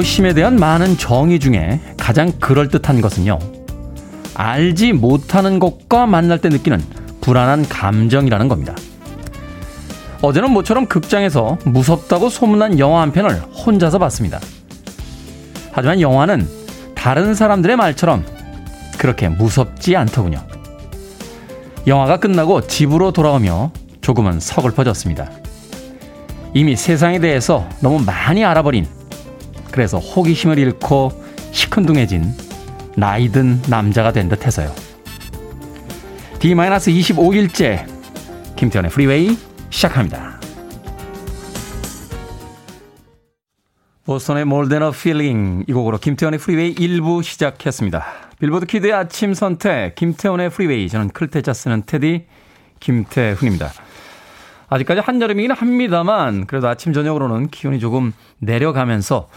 공포심에 대한 많은 정의 중에 가장 그럴듯한 것은요. 알지 못하는 것과 만날 때 느끼는 불안한 감정이라는 겁니다. 어제는 모처럼 극장에서 무섭다고 소문난 영화 한 편을 혼자서 봤습니다. 하지만 영화는 다른 사람들의 말처럼 그렇게 무섭지 않더군요. 영화가 끝나고 집으로 돌아오며 조금은 서글퍼졌습니다. 이미 세상에 대해서 너무 많이 알아버린 그래서 호기심을 잃고 시큰둥해진 나이든 남자가 된 듯해서요. D-25일째 김태훈의 프리웨이 시작합니다. 보스턴의 Than a Feeling 이 곡으로 김태훈의 프리웨이 1부 시작했습니다. 빌보드 키드의 아침 선택 김태훈의 프리웨이 저는 클 태자 쓰는 테디 김태훈입니다. 아직까지 한여름이긴 합니다만 그래도 아침 저녁으로는 기온이 조금 내려가면서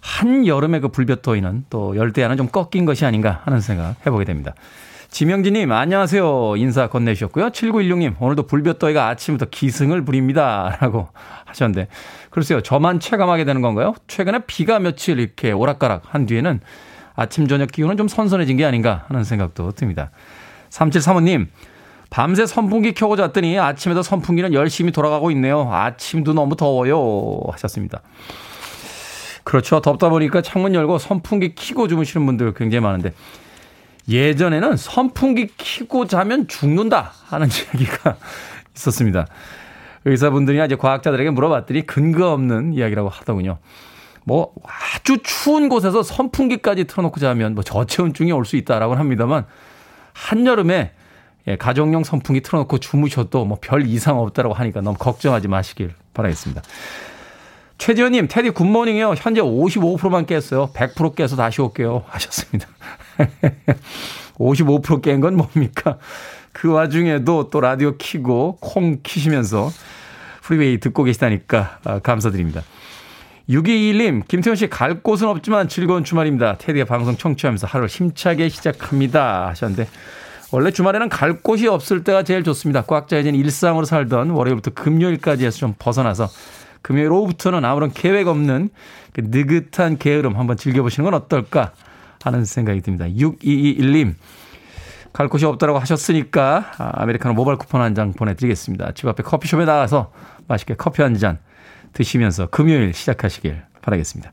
한여름의 그 불볕더위는 또 열대야는 좀 꺾인 것이 아닌가 하는 생각 해보게 됩니다. 지명진님, 안녕하세요. 인사 건네주셨고요. 7916님, 오늘도 불볕더위가 아침부터 기승을 부립니다. 라고 하셨는데, 글쎄요, 저만 체감하게 되는 건가요? 최근에 비가 며칠 이렇게 오락가락 한 뒤에는 아침, 저녁 기온은 좀 선선해진 게 아닌가 하는 생각도 듭니다. 3735님, 밤새 선풍기 켜고 잤더니 아침에도 선풍기는 열심히 돌아가고 있네요. 아침도 너무 더워요. 하셨습니다. 그렇죠. 덥다 보니까 창문 열고 선풍기 키고 주무시는 분들 굉장히 많은데 예전에는 선풍기 키고 자면 죽는다 하는 이야기가 있었습니다. 의사분들이나 이제 과학자들에게 물어봤더니 근거 없는 이야기라고 하더군요. 뭐 아주 추운 곳에서 선풍기까지 틀어놓고 자면 뭐 저체온증이 올 수 있다라고 합니다만 한여름에 예, 가정용 선풍기 틀어놓고 주무셔도 뭐 별 이상 없다라고 하니까 너무 걱정하지 마시길 바라겠습니다. 최지현님, 테디 good morning이요. 현재 55%만 깼어요. 100% 깨서 다시 올게요. 하셨습니다. 55%깬 건 뭡니까? 그 와중에도 또 라디오 키고 콩 키시면서 프리웨이 듣고 계시다니까 아, 감사드립니다. 6221님, 김태훈 씨 갈 곳은 없지만 즐거운 주말입니다. 테디의 방송 청취하면서 하루를 힘차게 시작합니다. 하셨는데 원래 주말에는 갈 곳이 없을 때가 제일 좋습니다. 꽉 짜여진 일상으로 살던 월요일부터 금요일까지 해서 좀 벗어나서 금요일 오후부터는 아무런 계획 없는 그 느긋한 게으름 한번 즐겨보시는 건 어떨까 하는 생각이 듭니다. 6221님. 갈 곳이 없다라고 하셨으니까 아, 아메리카노 모바일 쿠폰 한 장 보내드리겠습니다. 집 앞에 커피숍에 나가서 맛있게 커피 한 잔 드시면서 금요일 시작하시길 바라겠습니다.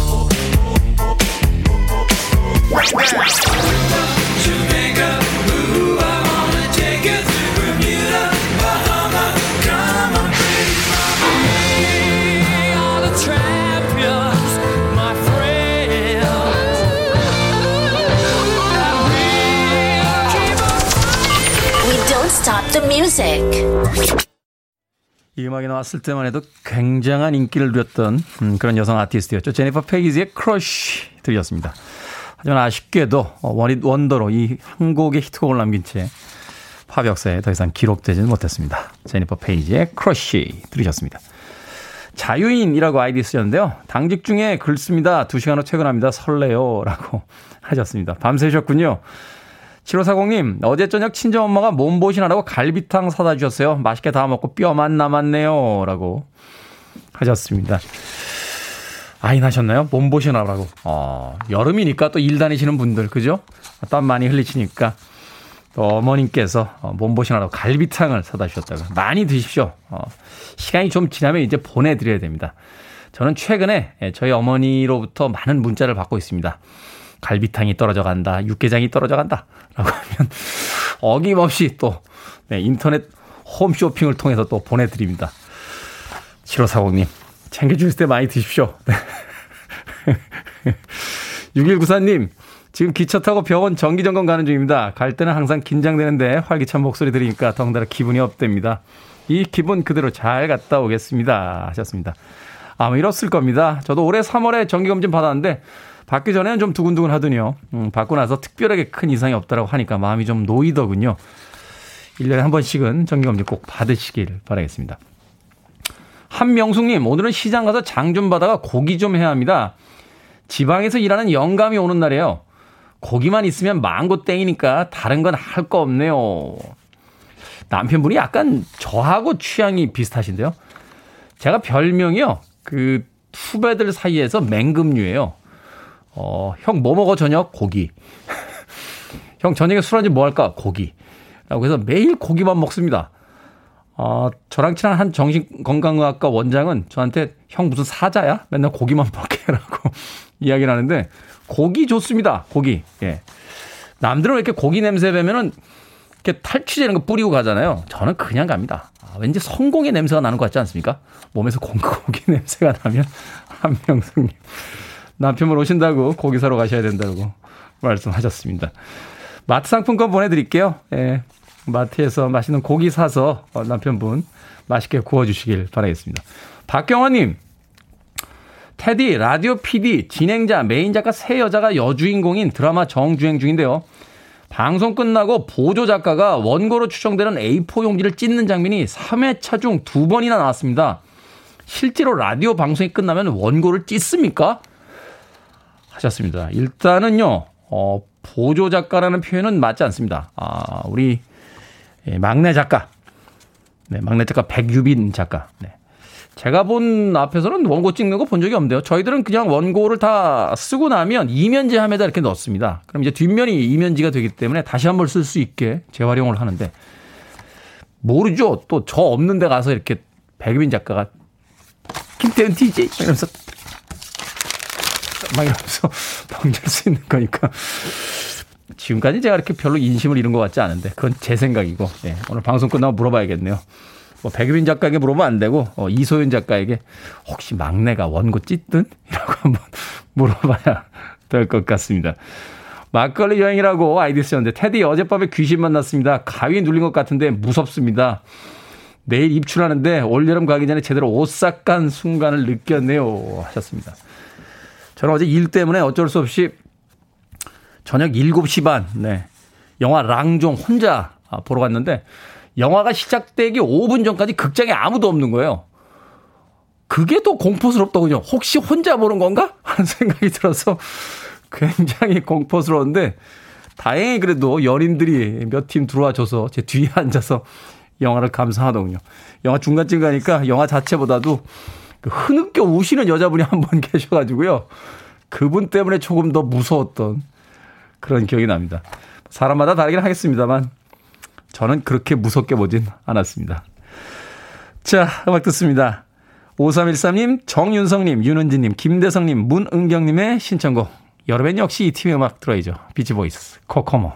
이 음악이 나왔을 때만 해도 굉장한 인기를 누렸던 음, 그런 여성 아티스트였죠. 제니퍼 페이지의 Crush 들렸습니다. 하지만 아쉽게도 one hit wonder로 이 한 곡의 히트곡을 남긴 채 팝 역사에 더 이상 기록되지는 못했습니다. 제니퍼 페이지의 Crush 들으셨습니다. 자유인이라고 아이디 쓰셨는데요. 당직 중에 글 씁니다. 2시간 후 퇴근합니다. 설레요. 라고 하셨습니다. 밤새셨군요. 7540님, 어제 저녁 친정엄마가 몸보신하라고 갈비탕 사다 주셨어요. 맛있게 다 먹고 뼈만 남았네요. 라고 하셨습니다. 아이 나셨나요? 몸보신하라고. 어, 여름이니까 또 일 다니시는 분들, 그죠? 땀 많이 흘리시니까 또 어머님께서 어, 몸보신하라고 갈비탕을 사다 주셨다고. 많이 드십시오. 어, 시간이 좀 지나면 이제 보내드려야 됩니다. 저는 최근에 예, 저희 어머니로부터 많은 문자를 받고 있습니다. 갈비탕이 떨어져 간다, 육개장이 떨어져 간다. 라고 하면 어김없이 또 네, 인터넷 홈쇼핑을 통해서 또 보내드립니다. 7540님, 챙겨주실 때 많이 드십시오. 6194님, 지금 기차 타고 병원 정기점검 가는 중입니다. 갈 때는 항상 긴장되는데 활기찬 목소리 들으니까 덩달아 기분이 업됩니다. 이 기분 그대로 잘 갔다 오겠습니다. 하셨습니다. 아마 이렇을 겁니다. 저도 올해 3월에 정기검진 받았는데 받기 전에는 좀 두근두근 하더니요. 음, 받고 나서 특별하게 큰 이상이 없다라고 하니까 마음이 좀 놓이더군요. 1년에 한 번씩은 정기검진 꼭 받으시길 바라겠습니다. 한명숙님, 오늘은 시장 가서 장 좀 받아가 고기 좀 해야 합니다. 지방에서 일하는 영감이 오는 날이에요. 고기만 있으면 망고 땡이니까 다른 건 할 거 없네요. 남편분이 약간 저하고 취향이 비슷하신데요. 제가 별명이요. 그 후배들 사이에서 맹금류예요. 어, 형 뭐 먹어 저녁? 고기. 형 저녁에 술 한잔 뭐 할까? 고기. 라고 해서 매일 고기만 먹습니다. 어, 저랑 친한 한 정신건강의학과 원장은 저한테 형 무슨 사자야? 맨날 고기만 먹게 라고 이야기를 하는데 고기 좋습니다. 고기. 예. 남들은 이렇게 고기 냄새 배면은 이렇게 탈취되는 거 뿌리고 가잖아요. 저는 그냥 갑니다. 아, 왠지 성공의 냄새가 나는 것 같지 않습니까? 몸에서 고기 냄새가 나면 한명숙님 남편분 오신다고 고기 사러 가셔야 된다고 말씀하셨습니다. 마트 상품권 보내드릴게요. 예. 마트에서 맛있는 고기 사서 남편분 맛있게 구워주시길 바라겠습니다. 박경화님, 테디, 라디오 PD, 진행자, 메인 작가 세 여자가 여주인공인 드라마 정주행 중인데요. 방송 끝나고 보조 작가가 원고로 추정되는 A4 용지를 찢는 장면이 3회차 중 두 번이나 나왔습니다. 실제로 라디오 방송이 끝나면 원고를 찢습니까? 하셨습니다. 일단은요, 어, 보조 작가라는 표현은 맞지 않습니다. 아, 우리 예, 막내 작가. 네, 막내 작가 백유빈 작가. 네. 제가 본 앞에서는 원고 찍는 거 본 적이 없는데요. 저희들은 그냥 원고를 다 쓰고 나면 이면지 함에다 이렇게 넣습니다. 그럼 이제 뒷면이 이면지가 되기 때문에 다시 한번 쓸 수 있게 재활용을 하는데 모르죠. 또 저 없는 데 가서 이렇게 백유빈 작가가 김태현 DJ 이러면서 막 이러면서 덩질 수 있는 거니까. 지금까지 제가 이렇게 별로 인심을 잃은 것 같지 않은데 그건 제 생각이고 네, 오늘 방송 끝나고 물어봐야겠네요. 뭐 백유빈 작가에게 물어보면 안 되고 어, 이소연 작가에게 혹시 막내가 원고 찢든? 이라고 한번 물어봐야 될 것 같습니다. 막걸리 여행이라고 아이디 쓰였는데 테디 어젯밤에 귀신 만났습니다. 가위 눌린 것 같은데 무섭습니다. 내일 입출하는데 올여름 가기 전에 제대로 오싹한 순간을 느꼈네요 하셨습니다. 저는 어제 일 때문에 어쩔 수 없이 저녁 7시 반, 네. 영화 랑종 혼자 보러 갔는데 영화가 시작되기 5분 전까지 극장에 아무도 없는 거예요. 그게 더 공포스럽더군요. 혹시 혼자 보는 건가? 하는 생각이 들어서 굉장히 공포스러운데 다행히 그래도 연인들이 몇 팀 들어와 줘서 제 뒤에 앉아서 영화를 감상하더군요. 영화 중간쯤 가니까 영화 자체보다도 그 흐느껴 우시는 여자분이 한 분 계셔가지고요. 그분 때문에 조금 더 무서웠던 그런 기억이 납니다. 사람마다 다르긴 하겠습니다만 저는 그렇게 무섭게 보진 않았습니다. 자, 음악 듣습니다. 5313님, 정윤성님, 윤은지님, 김대성님, 문은경님의 신청곡. 여름엔 역시 이 팀의 음악 들어야죠. 비치보이스, 코코모.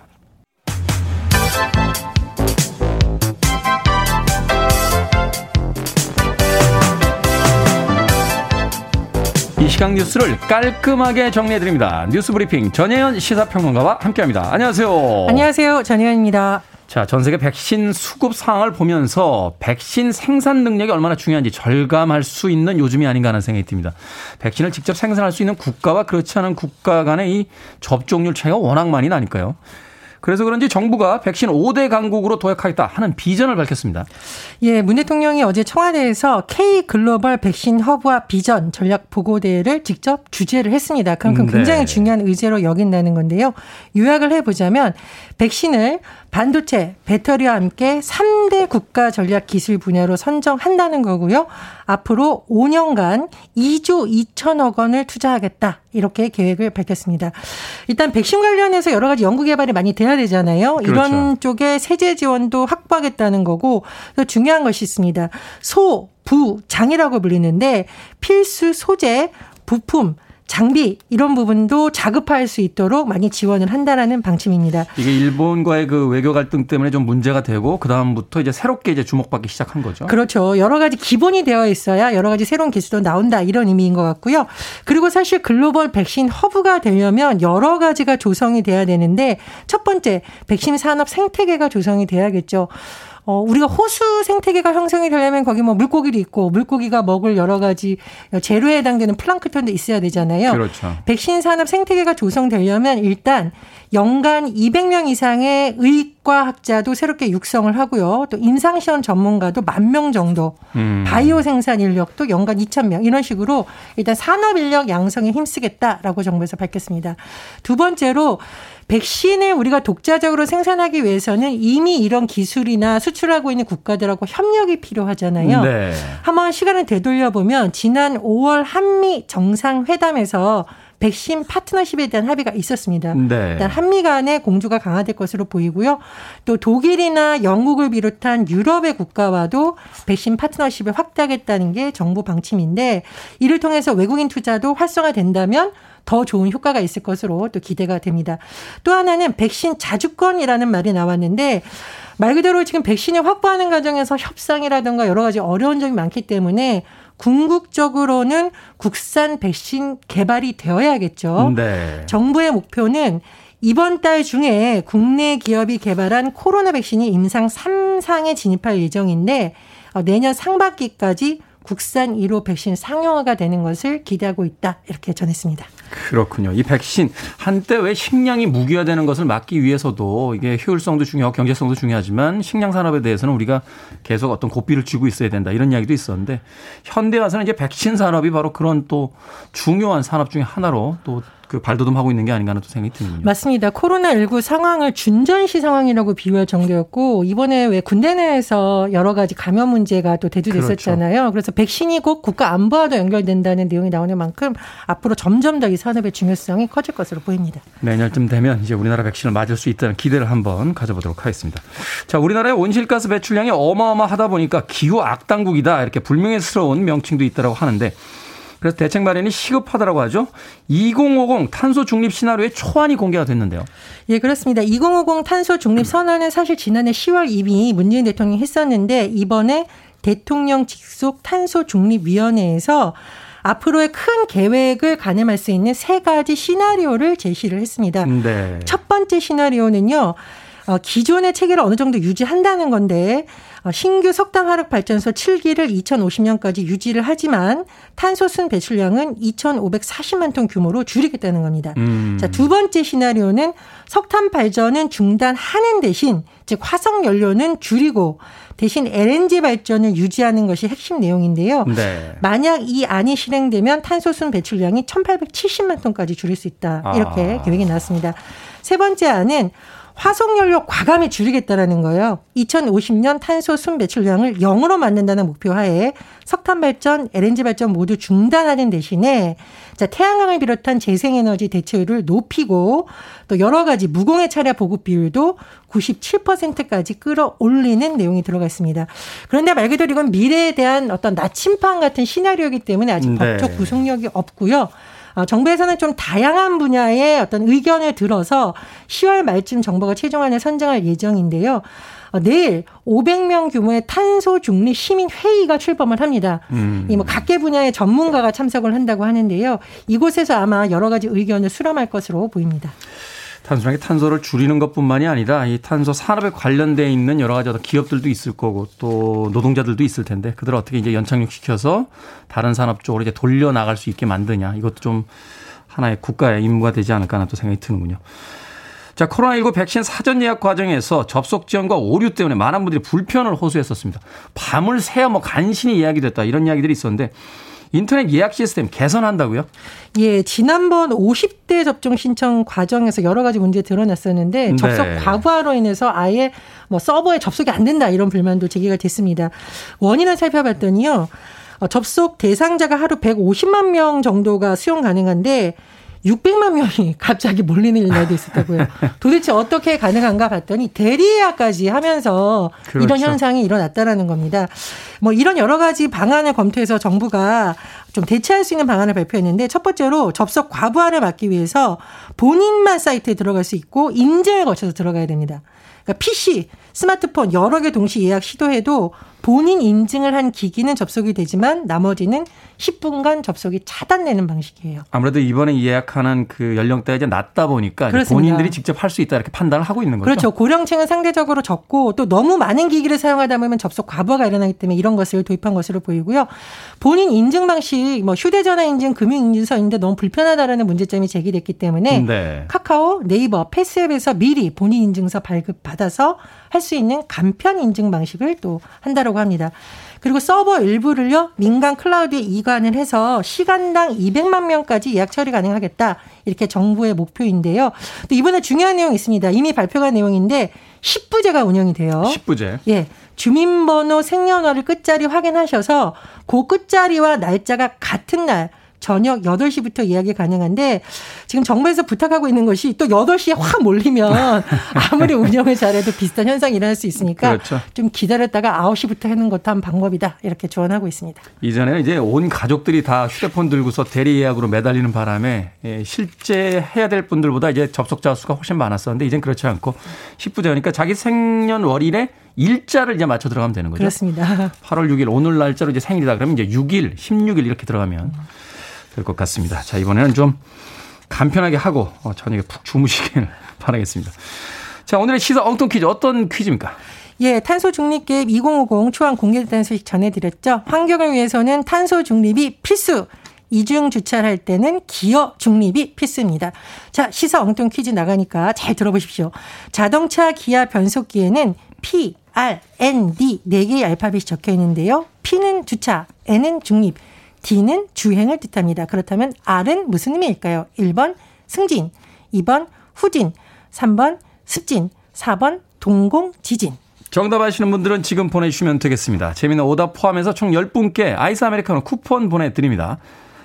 이 시각 뉴스를 깔끔하게 정리해드립니다. 뉴스 브리핑 전혜연 시사평론가와 함께합니다. 안녕하세요. 안녕하세요. 전혜연입니다. 자, 전 세계 백신 수급 상황을 보면서 백신 생산 능력이 얼마나 중요한지 절감할 수 있는 요즘이 아닌가 하는 생각이 듭니다. 백신을 직접 생산할 수 있는 국가와 그렇지 않은 국가 간의 이 접종률 차이가 워낙 많이 나니까요. 그래서 그런지 정부가 백신 5대 강국으로 도약하겠다 하는 비전을 밝혔습니다. 예, 문 대통령이 어제 청와대에서 K 글로벌 백신 허브와 비전 전략 보고대회를 직접 주재를 했습니다. 그만큼 네. 굉장히 중요한 의제로 여긴다는 건데요. 요약을 해보자면 백신을 반도체, 배터리와 함께 3대 국가 전략 기술 분야로 선정한다는 거고요. 앞으로 5년간 2조 2천억 원을 투자하겠다. 이렇게 계획을 밝혔습니다. 일단 백신 관련해서 여러 가지 연구 개발이 많이 돼야 되잖아요. 그렇죠. 이런 쪽에 세제 지원도 확보하겠다는 거고 또 중요한 것이 있습니다. 소, 부, 장이라고 불리는데 필수 소재, 부품, 장비 이런 부분도 자급할 수 있도록 많이 지원을 한다라는 방침입니다. 이게 일본과의 그 외교 갈등 때문에 좀 문제가 되고 그 다음부터 이제 새롭게 이제 주목받기 시작한 거죠. 그렇죠. 여러 가지 기본이 되어 있어야 여러 가지 새로운 기술도 나온다 이런 의미인 것 같고요. 그리고 사실 글로벌 백신 허브가 되려면 여러 가지가 조성이 돼야 되는데 첫 번째 백신 산업 생태계가 조성이 돼야겠죠. 어, 우리가 호수 생태계가 형성이 되려면 거기 뭐 물고기도 있고 물고기가 먹을 여러 가지 재료에 해당되는 플랑크톤도 있어야 되잖아요. 그렇죠. 백신 산업 생태계가 조성되려면 일단 연간 200명 이상의 의과학자도 새롭게 육성을 하고요. 또 임상시험 전문가도 만 명 정도, 음. 바이오 생산 인력도 연간 2,000명 이런 식으로 일단 산업 인력 양성에 힘쓰겠다라고 정부에서 밝혔습니다. 두 번째로 백신을 우리가 독자적으로 생산하기 위해서는 이미 이런 기술이나 수출하고 있는 국가들하고 협력이 필요하잖아요. 네. 한번 시간을 되돌려 보면 지난 5월 한미 정상회담에서 백신 파트너십에 대한 합의가 있었습니다. 네. 일단 한미 간의 공조가 강화될 것으로 보이고요. 또 독일이나 영국을 비롯한 유럽의 국가와도 백신 파트너십을 확대하겠다는 게 정부 방침인데 이를 통해서 외국인 투자도 활성화된다면 더 좋은 효과가 있을 것으로 또 기대가 됩니다. 또 하나는 백신 자주권이라는 말이 나왔는데 말 그대로 지금 백신을 확보하는 과정에서 협상이라든가 여러 가지 어려운 점이 많기 때문에 궁극적으로는 국산 백신 개발이 되어야겠죠. 네. 정부의 목표는 이번 달 중에 국내 기업이 개발한 코로나 백신이 임상 3상에 진입할 예정인데 어, 내년 상반기까지 국산 1호 백신 상용화가 되는 것을 기대하고 있다. 이렇게 전했습니다. 그렇군요. 이 백신 한때 왜 식량이 무기화되는 것을 막기 위해서도 이게 효율성도 중요하고 경제성도 중요하지만 식량 산업에 대해서는 우리가 계속 어떤 고삐를 쥐고 있어야 된다. 이런 이야기도 있었는데 현대 와서는 이제 백신 산업이 바로 그런 또 중요한 산업 중의 하나로 또 그 발돋움하고 있는 게 아닌가 하는 또 생각이 드는군요. 맞습니다. 코로나19 상황을 준전시 상황이라고 비유할 정도였고 이번에 왜 군대 내에서 여러 가지 감염 문제가 또 대두됐었잖아요. 그렇죠. 그래서 백신이 곧 국가 안보와도 연결된다는 내용이 나오는 만큼 앞으로 점점 더 이 산업의 중요성이 커질 것으로 보입니다. 내년쯤 되면 이제 우리나라 백신을 맞을 수 있다는 기대를 한번 가져보도록 하겠습니다. 자, 우리나라의 온실가스 배출량이 어마어마하다 보니까 기후 악당국이다 이렇게 불명예스러운 명칭도 있다고 하는데 그래서 대책 마련이 시급하다라고 하죠. 2050 탄소 중립 시나리오의 초안이 공개가 됐는데요. 예, 그렇습니다. 2050 탄소 중립 선언은 사실 지난해 10월 이미 문재인 대통령이 했었는데 이번에 대통령 직속 탄소 중립 위원회에서 앞으로의 큰 계획을 가늠할 수 있는 세 가지 시나리오를 제시를 했습니다. 네. 첫 번째 시나리오는요. 어, 기존의 체계를 어느 정도 유지한다는 건데 어, 신규 석탄 화력 발전소 7기를 2050년까지 유지를 하지만 탄소순 배출량은 2,540만 톤 규모로 줄이겠다는 겁니다. 음. 자, 두 번째 시나리오는 석탄 발전은 중단하는 대신 즉 화석 연료는 줄이고 대신 LNG 발전을 유지하는 것이 핵심 내용인데요. 네. 만약 이 안이 실행되면 탄소순 배출량이 1,870만 톤까지 줄일 수 있다. 이렇게 아. 계획이 나왔습니다. 세 번째 안은 화석연료 과감히 줄이겠다라는 거예요. 2050년 탄소 순 배출량을 0으로 만든다는 목표 하에 석탄 발전, LNG 발전 모두 중단하는 대신에 자, 태양광을 비롯한 재생에너지 대체율을 높이고 또 여러 가지 무공해 차량 보급 비율도 97%까지 끌어올리는 내용이 들어가 있습니다. 그런데 말 그대로 이건 미래에 대한 어떤 나침판 같은 시나리오이기 때문에 아직 네. 법적 구속력이 없고요. 어, 정부에서는 좀 다양한 분야의 어떤 의견을 들어서 10월 말쯤 정부가 최종안을 선정할 예정인데요. 어, 내일 500명 규모의 탄소 중립 시민 회의가 출범을 합니다. 음. 이뭐 각계 분야의 전문가가 참석을 한다고 하는데요. 이곳에서 아마 여러 가지 의견을 수렴할 것으로 보입니다. 단순하게 탄소를 줄이는 것뿐만이 아니라 이 탄소 산업에 관련돼 있는 여러 가지 기업들도 있을 거고 또 노동자들도 있을 텐데 그들을 어떻게 이제 연착륙 시켜서 다른 산업 쪽으로 이제 돌려 나갈 수 있게 만드냐 이것도 좀 하나의 국가의 임무가 되지 않을까 하는 또 생각이 드는군요. 자, 코로나19 백신 사전 예약 과정에서 접속 지연과 오류 때문에 많은 분들이 불편을 호소했었습니다. 밤을 새야 뭐 간신히 예약이 됐다 이런 이야기들이 있었는데 인터넷 예약 시스템 개선한다고요? 예, 지난번 50대 접종 신청 과정에서 여러 가지 문제 드러났었는데 네. 접속 과부하로 인해서 아예 뭐 서버에 접속이 안 된다 이런 불만도 제기가 됐습니다. 원인을 살펴봤더니요. 어, 접속 대상자가 하루 150만 명 정도가 수용 가능한데 600만 명이 갑자기 몰리는 일날도 있었다고요. 도대체 어떻게 가능한가 봤더니 대리예약까지 하면서 그렇죠. 이런 현상이 일어났다라는 겁니다. 뭐 이런 여러 가지 방안을 검토해서 정부가 좀 대체할 수 있는 방안을 발표했는데 첫 번째로 접속 과부하를 막기 위해서 본인만 사이트에 들어갈 수 있고 인증을 거쳐서 들어가야 됩니다. 그러니까 PC, 스마트폰 여러 개 동시 예약 시도해도 본인 인증을 한 기기는 접속이 되지만 나머지는 10분간 접속이 차단되는 방식이에요. 아무래도 이번에 예약하는 그 연령대가 이제 낮다 보니까 본인들이 직접 할 수 있다 이렇게 판단을 하고 있는 거죠. 그렇죠. 고령층은 상대적으로 적고 또 너무 많은 기기를 사용하다 보면 접속 과부하가 일어나기 때문에 이런 것을 도입한 것으로 보이고요. 본인 인증 방식 뭐 휴대전화 인증, 금융 인증서인데 너무 불편하다라는 문제점이 제기됐기 때문에 네. 카카오, 네이버, 패스앱에서 미리 본인 인증서 발급 받아서 할 수 있는 간편 인증 방식을 또 한다라고 합니다. 그리고 서버 일부를요, 민간 클라우드에 이관을 해서 시간당 200만 명까지 예약 처리 가능하겠다. 이렇게 정부의 목표인데요. 또 이번에 중요한 내용이 있습니다. 이미 발표가 내용인데 10부제가 운영이 돼요. 10부제. 예. 주민번호 생년월일 끝자리 확인하셔서 그 끝자리와 날짜가 같은 날 저녁 8시부터 예약이 가능한데 지금 정부에서 부탁하고 있는 것이 또 8시에 확 몰리면 아무리 운영을 잘해도 비슷한 현상이 일어날 수 있으니까 그렇죠. 좀 기다렸다가 9시부터 하는 것도 한 방법이다. 이렇게 조언하고 있습니다. 이전에는 이제 온 가족들이 다 휴대폰 들고서 대리 예약으로 매달리는 바람에 예, 실제 해야 될 분들보다 이제 접속자 수가 훨씬 많았었는데 이젠 그렇지 않고 10부제니까 자기 생년월일에 일자를 이제 맞춰 들어가면 되는 거죠. 그렇습니다. 8월 6일 오늘 날짜로 이제 생일이다 그러면 이제 6일, 16일 이렇게 들어가면 될 것 같습니다. 자, 이번에는 좀 간편하게 하고 어, 저녁에 푹 주무시길 바라겠습니다. 자, 오늘의 시사 엉뚱 퀴즈 어떤 퀴즈입니까? 예, 탄소 중립 계획 2050 초안 공개됐다는 소식 전해드렸죠. 환경을 위해서는 탄소 중립이 필수. 이중 주차를 할 때는 기어 중립이 필수입니다. 자, 시사 엉뚱 퀴즈 나가니까 잘 들어보십시오. 자동차 기아 변속기에는 P, R, N, D 4개의 알파벳이 적혀 있는데요. P는 주차, N은 중립, D는 주행을 뜻합니다. 그렇다면 R은 무슨 의미일까요? 1번 승진, 2번 후진, 3번 습진, 4번 동공 지진. 정답 아시는 분들은 지금 보내주시면 되겠습니다. 재미있는 오답 포함해서 총 10분께 아이스 아메리카노 쿠폰 보내드립니다.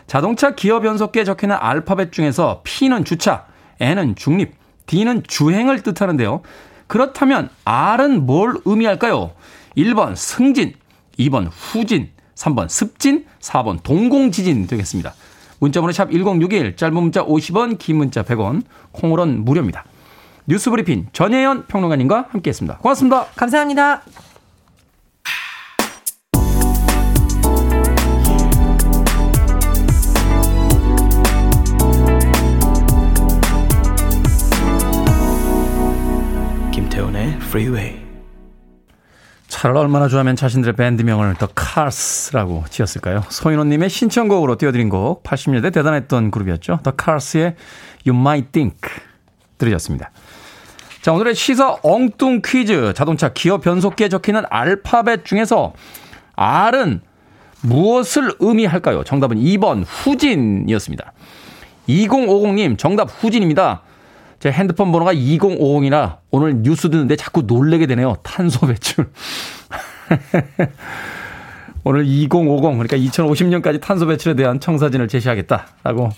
자동차 기어 변속기에 적혀있는 알파벳 중에서 P는 주차, N은 중립, D는 주행을 뜻하는데요. 그렇다면 R은 뭘 의미할까요? 1번 승진, 2번 후진, 3번 습진, 4번 동공지진 되겠습니다. 문자번호 샵 1061, 짧은 문자 50원, 긴 문자 100원, 콩으로는 무료입니다. 뉴스 브리핑 전혜연 평론가님과 함께했습니다. 고맙습니다. 감사합니다. 김태훈의 Freeway. 차를 얼마나 좋아하면 자신들의 밴드명을 더 카스라고 지었을까요? 소인호님의 신청곡으로 띄워드린 곡 80년대 대단했던 그룹이었죠. 더 카스의 You Might Think 들으셨습니다. 자 오늘의 시사 엉뚱 퀴즈 자동차 기어 변속기에 적히는 알파벳 중에서 R은 무엇을 의미할까요? 정답은 2번 후진이었습니다. 2050님 정답 후진입니다. 제 핸드폰 번호가 2050이라 오늘 뉴스 듣는데 자꾸 놀래게 되네요. 탄소 배출. 오늘 2050, 그러니까 2050년까지 탄소 배출에 대한 청사진을 제시하겠다라고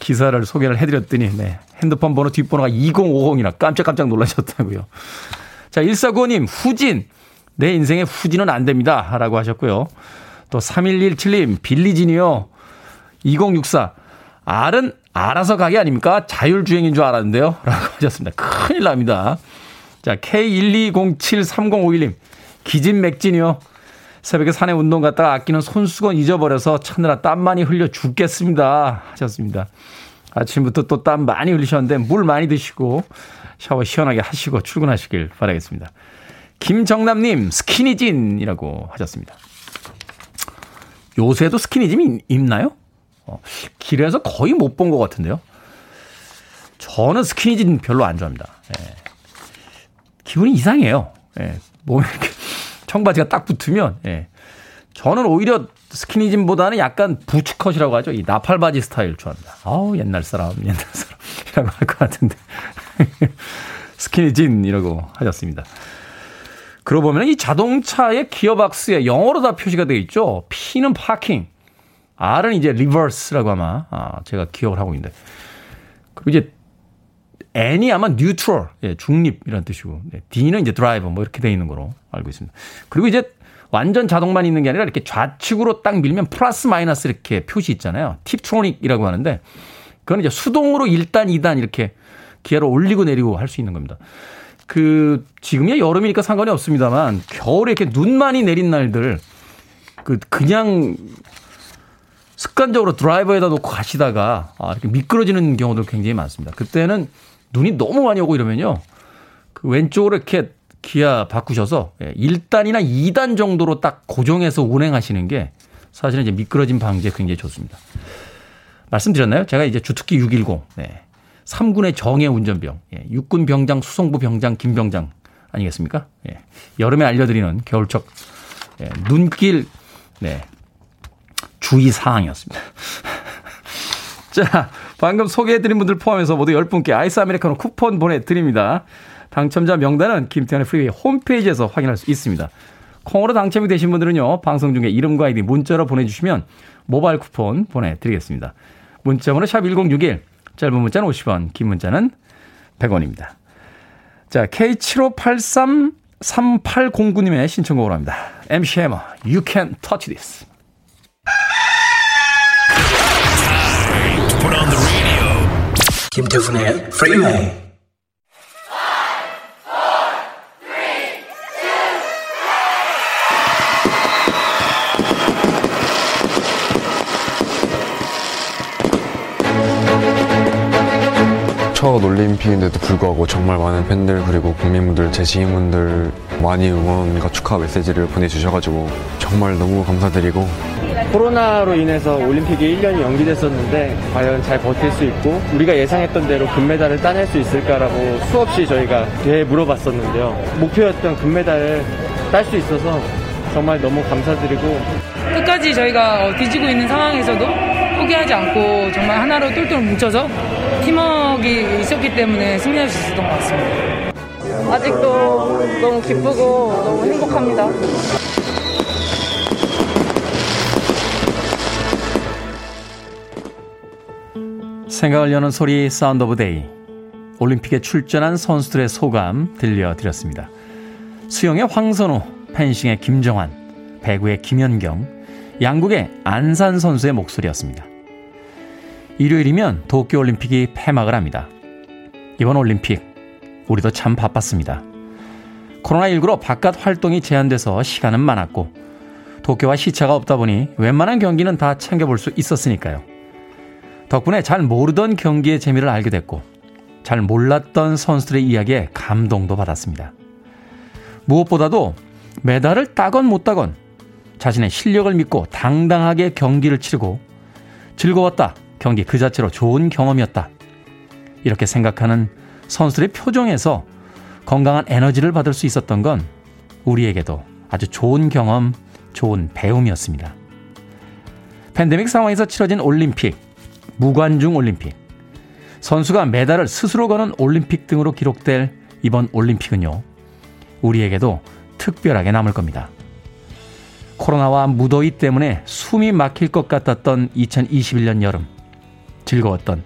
기사를 소개를 해드렸더니, 네. 핸드폰 번호 뒷번호가 2050이라 깜짝깜짝 놀라셨다고요. 자, 1495님, 후진. 내 인생에 후진은 안 됩니다. 라고 하셨고요. 또 3117님, 빌리진이요. 2064. R은 알아서 가게 아닙니까? 자율주행인 줄 알았는데요. 라고 하셨습니다. 큰일 납니다. 자, K120730551님. 기진맥진이요. 새벽에 산에 운동 갔다가 아끼는 손수건 잊어버려서 찾느라 땀 많이 흘려 죽겠습니다. 하셨습니다. 아침부터 또 땀 많이 흘리셨는데 물 많이 드시고 샤워 시원하게 하시고 출근하시길 바라겠습니다. 김정남님, 스키니진이라고 하셨습니다. 요새도 스키니진 입나요? 어, 길에서 거의 못 본 것 같은데요. 저는 스키니진 별로 안 좋아합니다. 예. 기분이 이상해요. 예. 몸에 청바지가 딱 붙으면, 예. 저는 오히려 스키니진보다는 약간 부츠컷이라고 하죠. 이 나팔바지 스타일 좋아합니다. 아우, 옛날 사람, 옛날 사람이라고 할 것 같은데. 스키니진 이라고 하셨습니다. 그러고 보면 이 자동차의 기어박스에 영어로 다 표시가 되어 있죠. P는 parking, R은 이제 reverse라고 아마 아, 제가 기억을 하고 있는데 그리고 이제 N이 아마 neutral, 예, 중립이라는 뜻이고 네, D는 이제 드라이버 뭐 이렇게 돼 있는 거로 알고 있습니다. 그리고 이제 완전 자동만 있는 게 아니라 이렇게 좌측으로 딱 밀면 플러스 마이너스 이렇게 표시 있잖아요. Tiptronic이라고 하는데 그건 이제 수동으로 1단, 2단 이렇게 기어를 올리고 내리고 할 수 있는 겁니다. 그 지금이야 여름이니까 상관이 없습니다만 겨울에 이렇게 눈 많이 내린 날들 그 그냥 습관적으로 드라이버에다 놓고 가시다가 아, 이렇게 미끄러지는 경우도 굉장히 많습니다. 그때는 눈이 너무 많이 오고 이러면요. 그 왼쪽으로 이렇게 기아 바꾸셔서 1단이나 예, 2단 정도로 딱 고정해서 운행하시는 게 사실은 이제 미끄러짐 방지에 굉장히 좋습니다. 말씀드렸나요? 제가 이제 주특기 610, 네. 3군의 정예 운전병, 예. 육군 병장, 수송부 병장, 김병장 아니겠습니까? 예. 여름에 알려드리는 겨울철 예. 눈길, 네. 주의 사항이었습니다. 자, 방금 소개해드린 분들 포함해서 모두 10분께 아이스 아메리카노 쿠폰 보내드립니다. 당첨자 명단은 김태훈의 프리웨이 홈페이지에서 확인할 수 있습니다. 콩으로 당첨이 되신 분들은요, 방송 중에 이름과 아이디 문자로 보내주시면 모바일 쿠폰 보내드리겠습니다. 문자번호 샵1061, 짧은 문자는 50원, 긴 문자는 100원입니다. 자, K7583 3809님의 신청곡으로 합니다. MC 해머, You Can Touch This. 김태훈의 프리웨이 첫 올림픽인데도 불구하고 정말 많은 팬들 그리고 국민분들 제 지인분들 많이 응원과 축하 메시지를 보내주셔가지고 정말 너무 감사드리고 코로나로 인해서 올림픽이 1년이 연기됐었는데 과연 잘 버틸 수 있고 우리가 예상했던 대로 금메달을 따낼 수 있을까라고 수없이 저희가 되 물어봤었는데요 목표였던 금메달을 딸 수 있어서 정말 너무 감사드리고 끝까지 저희가 어, 뒤지고 있는 상황에서도 포기하지 않고 정말 하나로 똘똘 뭉쳐서 팀워크가 있었기 때문에 승리할 수 있었던 것 같습니다. 아직도 너무 기쁘고 너무 행복합니다. 생각을 여는 소리 sound of day 올림픽에 출전한 선수들의 소감 들려드렸습니다. 수영의 황선우, 펜싱의 김정환, 배구의 김연경, 양국의 안산 선수의 목소리였습니다. 일요일이면 도쿄올림픽이 폐막을 합니다. 이번 올림픽, 우리도 참 바빴습니다. 코로나19로 바깥 활동이 제한돼서 시간은 많았고, 도쿄와 시차가 없다 보니 웬만한 경기는 다 챙겨볼 수 있었으니까요. 덕분에 잘 모르던 경기의 재미를 알게 됐고, 잘 몰랐던 선수들의 이야기에 감동도 받았습니다. 무엇보다도 메달을 따건 못 따건 자신의 실력을 믿고 당당하게 경기를 치르고 즐거웠다. 경기 그 자체로 좋은 경험이었다. 이렇게 생각하는 선수들의 표정에서 건강한 에너지를 받을 수 있었던 건 우리에게도 아주 좋은 경험, 좋은 배움이었습니다. 팬데믹 상황에서 치러진 올림픽, 무관중 올림픽, 선수가 메달을 스스로 거는 올림픽 등으로 기록될 이번 올림픽은요, 우리에게도 특별하게 남을 겁니다. 코로나와 무더위 때문에 숨이 막힐 것 같았던 2021년 여름. 즐거웠던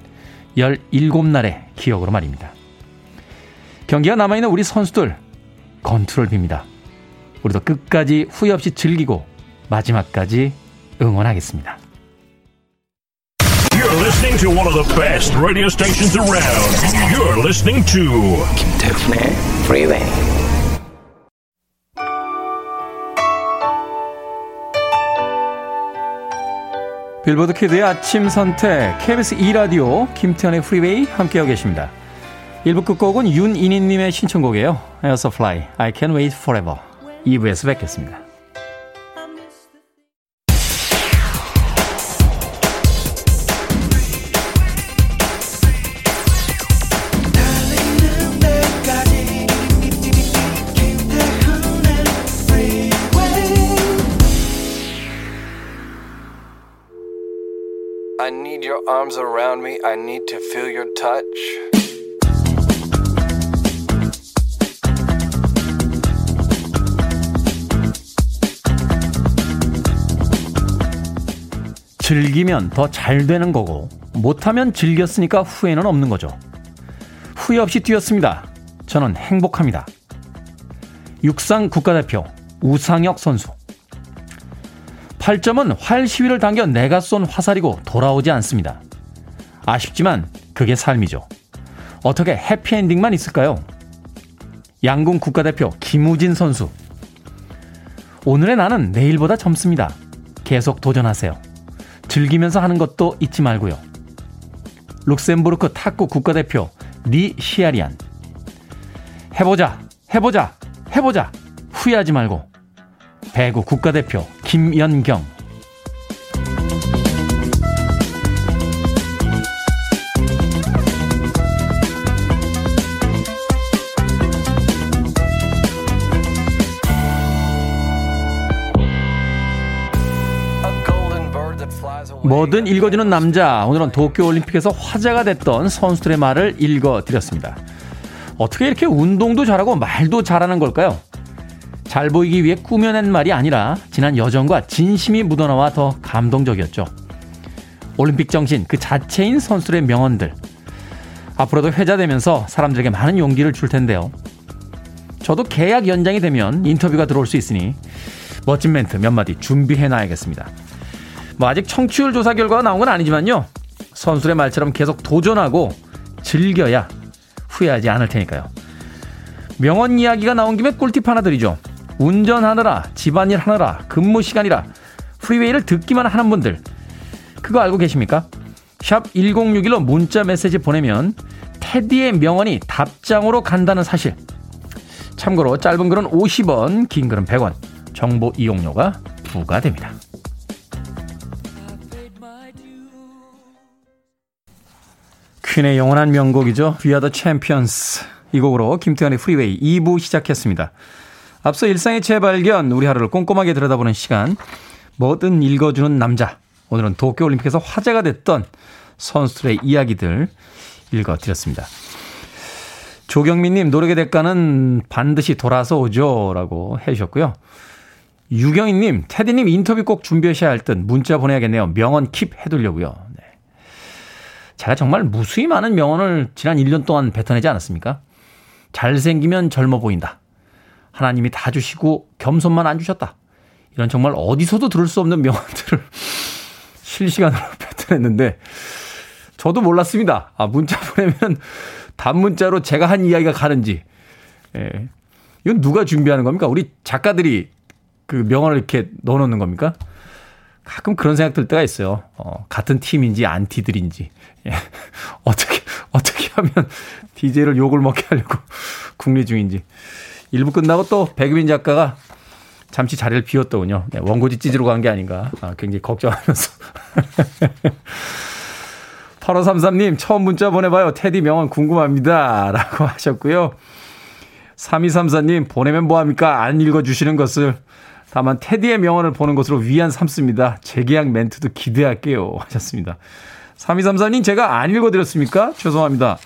17날의 기억으로 말입니다. 경기가 남아있는 우리 선수들 건투를 빕니다. 우리도 끝까지 후회 없이 즐기고 마지막까지 응원하겠습니다. You're listening to one of the best radio stations around. You're listening to 김태훈의 Freeway. 빌보드 키드의 아침 선택 KBS 2 라디오 김태현의 프리웨이 함께하고 계십니다. 1부 끝곡은 윤이니님의 신청곡이에요. 에어 서플라이 I can wait forever 2부에서 뵙겠습니다. Arms around me. I need to feel your touch. 즐기면 더 잘 되는 거고, 못하면 즐겼으니까 후회는 없는 거죠. 후회 없이 뛰었습니다. 저는 행복합니다. 육상 국가대표 우상혁 선수. 8점은 활 시위를 당겨 내가 쏜 화살이고 돌아오지 않습니다. 아쉽지만 그게 삶이죠. 어떻게 해피엔딩만 있을까요? 양궁 국가대표 김우진 선수. 오늘의 나는 내일보다 젊습니다. 계속 도전하세요. 즐기면서 하는 것도 잊지 말고요. 룩셈부르크 탁구 국가대표 리 시아리안. 해보자, 해보자, 해보자. 후회하지 말고. 배구 국가대표 김연경. 뭐든 읽어주는 남자. 오늘은 도쿄올림픽에서 화제가 됐던 선수들의 말을 읽어드렸습니다. 어떻게 이렇게 운동도 잘하고 말도 잘하는 걸까요? 잘 보이기 위해 꾸며낸 말이 아니라 지난 여정과 진심이 묻어나와 더 감동적이었죠. 올림픽 정신 그 자체인 선수들의 명언들. 앞으로도 회자되면서 사람들에게 많은 용기를 줄 텐데요. 저도 계약 연장이 되면 인터뷰가 들어올 수 있으니 멋진 멘트 몇 마디 준비해 놔야겠습니다. 뭐 아직 청취율 조사 결과가 나온 건 아니지만요. 선수의 말처럼 계속 도전하고 즐겨야 후회하지 않을 테니까요. 명언 이야기가 나온 김에 꿀팁 하나 드리죠. 운전하느라, 집안일 하느라, 근무 시간이라 프리웨이를 듣기만 하는 분들. 그거 알고 계십니까? 샵 1061로 문자 메시지 보내면 테디의 명언이 답장으로 간다는 사실. 참고로 짧은 글은 50원, 긴 글은 100원. 정보 이용료가 부과됩니다. 퀸의 영원한 명곡이죠. We are the champions. 이 곡으로 김태현의 프리웨이 2부 시작했습니다. 앞서 일상의 재발견, 우리 하루를 꼼꼼하게 들여다보는 시간. 뭐든 읽어주는 남자. 오늘은 도쿄올림픽에서 화제가 됐던 선수들의 이야기들 읽어드렸습니다. 조경민님, 노력의 대가는 반드시 돌아서 오죠. 라고 해주셨고요. 유경희님, 테디님 인터뷰 꼭 준비하셔야 할 듯 문자 보내야겠네요. 명언 킵 해두려고요. 제가 정말 무수히 많은 명언을 지난 1년 동안 뱉어내지 않았습니까? 잘생기면 젊어 보인다. 하나님이 다 주시고 겸손만 안 주셨다. 이런 정말 어디서도 들을 수 없는 명언들을 실시간으로 뱉어냈는데 저도 몰랐습니다. 아, 문자 보내면 단문자로 제가 한 이야기가 가는지. 예. 이건 누가 준비하는 겁니까? 우리 작가들이 그 명언을 이렇게 넣어놓는 겁니까? 가끔 그런 생각 들 때가 있어요. 어, 같은 팀인지 안티들인지. 예. 어떻게, 어떻게 하면 DJ를 욕을 먹게 하려고 국리 중인지. 1부 끝나고 또 백유민 작가가 잠시 자리를 비웠더군요. 네, 원고지 찢으러 간 게 아닌가. 아, 굉장히 걱정하면서. 8533님, 처음 문자 보내봐요. 테디 명언 궁금합니다. 라고 하셨고요. 3234님, 보내면 뭐합니까? 안 읽어주시는 것을. 다만, 테디의 명언을 보는 것으로 위안 삼습니다. 재계약 멘트도 기대할게요. 하셨습니다. 3234님, 제가 안 읽어드렸습니까? 죄송합니다.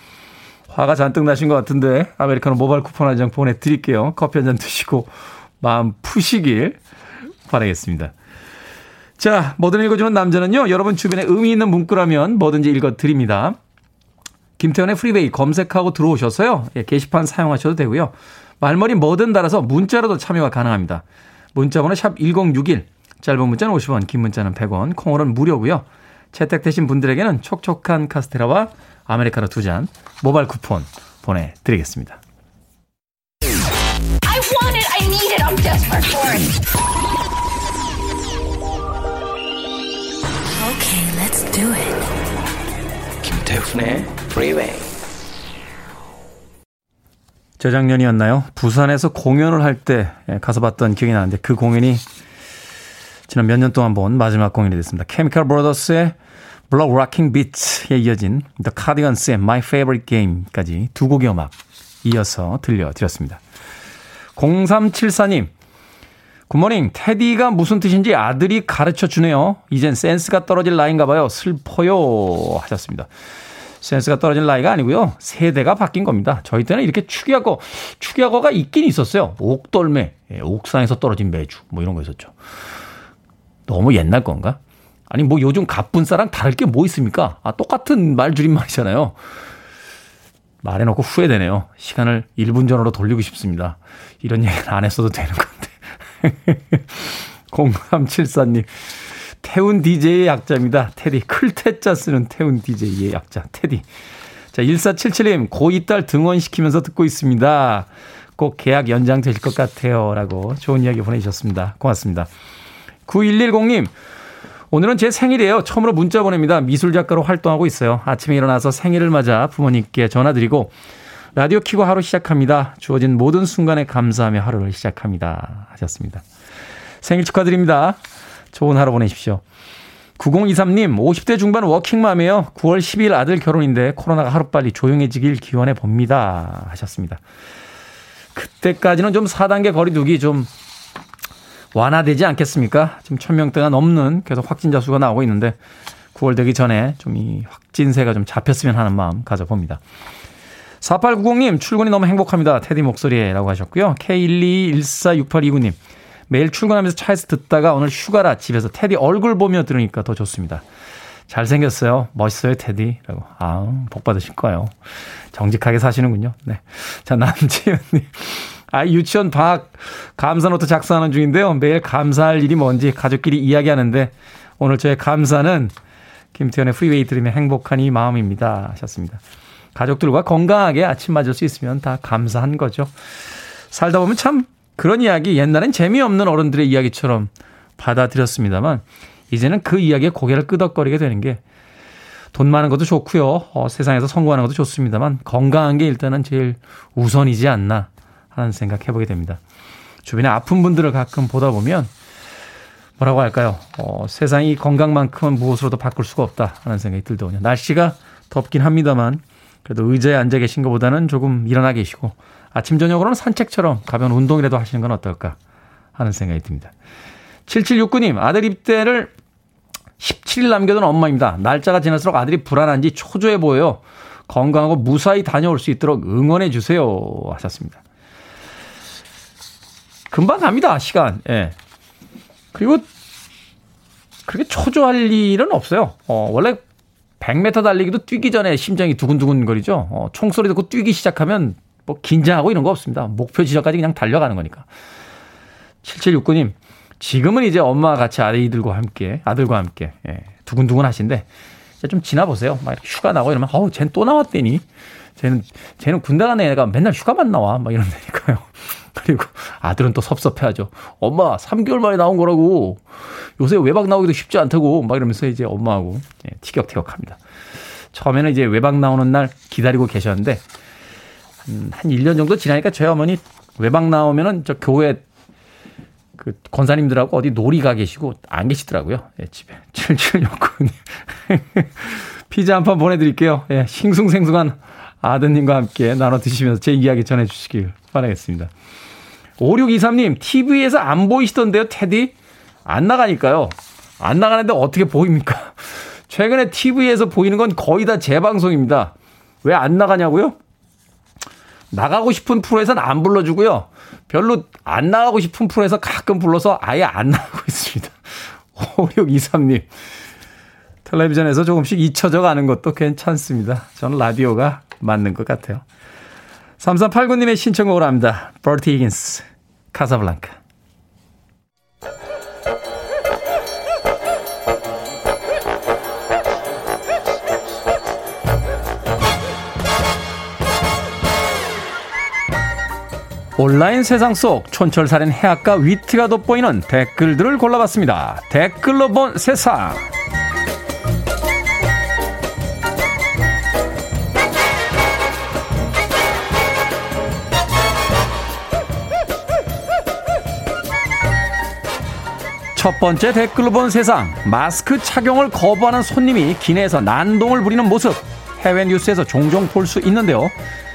화가 잔뜩 나신 것 같은데, 아메리카노 모바일 쿠폰 한 장 보내드릴게요. 커피 한 잔 드시고, 마음 푸시길 바라겠습니다. 자, 뭐든 읽어주는 남자는요, 여러분 주변에 의미 있는 문구라면 뭐든지 읽어드립니다. 김태현의 프리베이 검색하고 들어오셔서요, 예, 게시판 사용하셔도 되고요. 말머리 뭐든 달아서 문자로도 참여가 가능합니다. 문자번호 샵 1061, 짧은 문자는 50원, 긴 문자는 100원, 콩으로는 무료고요. 채택되신 분들에게는 촉촉한 카스테라와 아메리카노 두 잔 모바일 쿠폰 보내드리겠습니다. I want it, I need it, I'm desperate for it. Okay, let's do it. 김태훈의 Freeway. 재작년이었나요? 부산에서 공연을 할 때 가서 봤던 기억이 나는데 그 공연이 지난 몇 년 동안 본 마지막 공연이 됐습니다. 케미컬 브로더스의 블록 락킹 비트에 이어진 The Cardigans의 My Favorite Game까지 두 곡의 음악 이어서 들려드렸습니다. 0374님, 굿모닝. 테디가 무슨 뜻인지 아들이 가르쳐 주네요. 이젠 센스가 떨어질 나이인가 봐요. 슬퍼요. 하셨습니다. 센스가 떨어질 나이가 아니고요. 세대가 바뀐 겁니다. 저희 때는 이렇게 축약어, 축약어가 있긴 있었어요. 옥돌매, 예, 옥상에서 떨어진 매주, 뭐 이런 거 있었죠. 너무 옛날 건가? 아니, 뭐 요즘 갑분싸랑 다를 게 뭐 있습니까? 아, 똑같은 말 줄임말이잖아요. 말해놓고 후회되네요. 시간을 1분 전으로 돌리고 싶습니다. 이런 얘기는 안 했어도 되는 건데. 0374님. 태운 DJ의 약자입니다. 테디. 클테자 쓰는 태운 DJ의 약자. 테디. 자, 1477님. 고2 딸 등원시키면서 듣고 있습니다. 꼭 계약 연장되실 것 같아요. 라고 좋은 이야기 보내주셨습니다. 고맙습니다. 9110님, 오늘은 제 생일이에요. 처음으로 문자 보냅니다. 미술 작가로 활동하고 있어요. 아침에 일어나서 생일을 맞아 부모님께 전화드리고 라디오 키고 하루 시작합니다. 주어진 모든 순간에 감사하며 하루를 시작합니다. 하셨습니다. 생일 축하드립니다. 좋은 하루 보내십시오. 9023님, 50대 중반 워킹맘이에요. 9월 12일 아들 결혼인데 코로나가 하루빨리 조용해지길 기원해 봅니다. 하셨습니다. 그때까지는 좀 4단계 거리두기 좀 완화되지 않겠습니까? 지금 1000명대가 넘는 계속 확진자 수가 나오고 있는데 9월 되기 전에 좀 이 확진세가 좀 잡혔으면 하는 마음 가져봅니다. 4890님, 출근이 너무 행복합니다. 테디 목소리에라고 하셨고요. K12146829님, 매일 출근하면서 차에서 듣다가 오늘 휴가라 집에서 테디 얼굴 보며 들으니까 더 좋습니다. 잘생겼어요. 멋있어요, 테디. 라고. 아, 복 받으실 거예요. 정직하게 사시는군요. 네. 자, 남지현님. 아, 유치원 방학 감사노트 작성하는 중인데요. 매일 감사할 일이 뭔지 가족끼리 이야기하는데 오늘 저의 감사는 김태현의 프리웨이 들으면 행복한 이 마음입니다. 하셨습니다. 가족들과 건강하게 아침 맞을 수 있으면 다 감사한 거죠. 살다 보면 참 그런 이야기 옛날엔 재미없는 어른들의 이야기처럼 받아들였습니다만 이제는 그 이야기에 고개를 끄덕거리게 되는 게 돈 많은 것도 좋고요. 어, 세상에서 성공하는 것도 좋습니다만 건강한 게 일단은 제일 우선이지 않나 하는 생각 해보게 됩니다. 주변에 아픈 분들을 가끔 보다 보면 뭐라고 할까요? 어, 세상이 건강만큼은 무엇으로도 바꿀 수가 없다 하는 생각이 들더군요. 날씨가 덥긴 합니다만 그래도 의자에 앉아 계신 것보다는 조금 일어나 계시고 아침 저녁으로는 산책처럼 가벼운 운동이라도 하시는 건 어떨까 하는 생각이 듭니다. 7769님, 아들 입대를 17일 남겨둔 엄마입니다. 날짜가 지날수록 아들이 불안한지 초조해 보여요. 건강하고 무사히 다녀올 수 있도록 응원해 주세요. 하셨습니다. 금방 갑니다, 시간. 예. 그리고 그렇게 초조할 일은 없어요. 어, 원래 100m 달리기도 뛰기 전에 심장이 두근두근 거리죠. 어, 총소리 듣고 뛰기 시작하면 뭐 긴장하고 이런 거 없습니다. 목표 지점까지 그냥 달려가는 거니까. 7769님, 지금은 이제 엄마와 같이 아이들과 함께, 아들과 함께, 예, 두근두근 하신데, 이제 좀 지나보세요. 막 휴가 나고 이러면, 어우, 쟤는 또 나왔대니? 쟤는, 쟤는 군대 가는 애가 맨날 휴가만 나와. 막 이런다니까요. 그리고 아들은 또 섭섭해하죠. 엄마, 3개월 만에 나온 거라고. 요새 외박 나오기도 쉽지 않다고. 막 이러면서 이제 엄마하고 예, 티격태격 합니다. 처음에는 이제 외박 나오는 날 기다리고 계셨는데, 음, 한 1년 정도 지나니까 저희 어머니 외박 나오면은 저 교회 그 권사님들하고 어디 놀이 가 계시고 안 계시더라고요. 예, 집에. 7769님. 피자 한 판 보내드릴게요. 예, 싱숭생숭한 아드님과 함께 나눠 드시면서 제 이야기 전해 주시길 바라겠습니다. 5623님, TV에서 안 보이시던데요, 테디? 안 나가니까요. 안 나가는데 어떻게 보입니까? 최근에 TV에서 보이는 건 거의 다 재방송입니다. 왜 안 나가냐고요? 나가고 싶은 프로에서는 안 불러주고요. 별로 안 나가고 싶은 프로에서 가끔 불러서 아예 안 나가고 있습니다. 5623님. 텔레비전에서 조금씩 잊혀져 가는 것도 괜찮습니다. 저는 라디오가 맞는 것 같아요. 3389님의 신청곡으로 합니다. 버티 히긴스, 카사블랑카. 온라인 세상 속 촌철살인 해악과 위트가 돋보이는 댓글들을 골라봤습니다. 댓글로 본 세상. 첫 번째 댓글로 본 세상. 마스크 착용을 거부하는 손님이 기내에서 난동을 부리는 모습. 해외 뉴스에서 종종 볼 수 있는데요.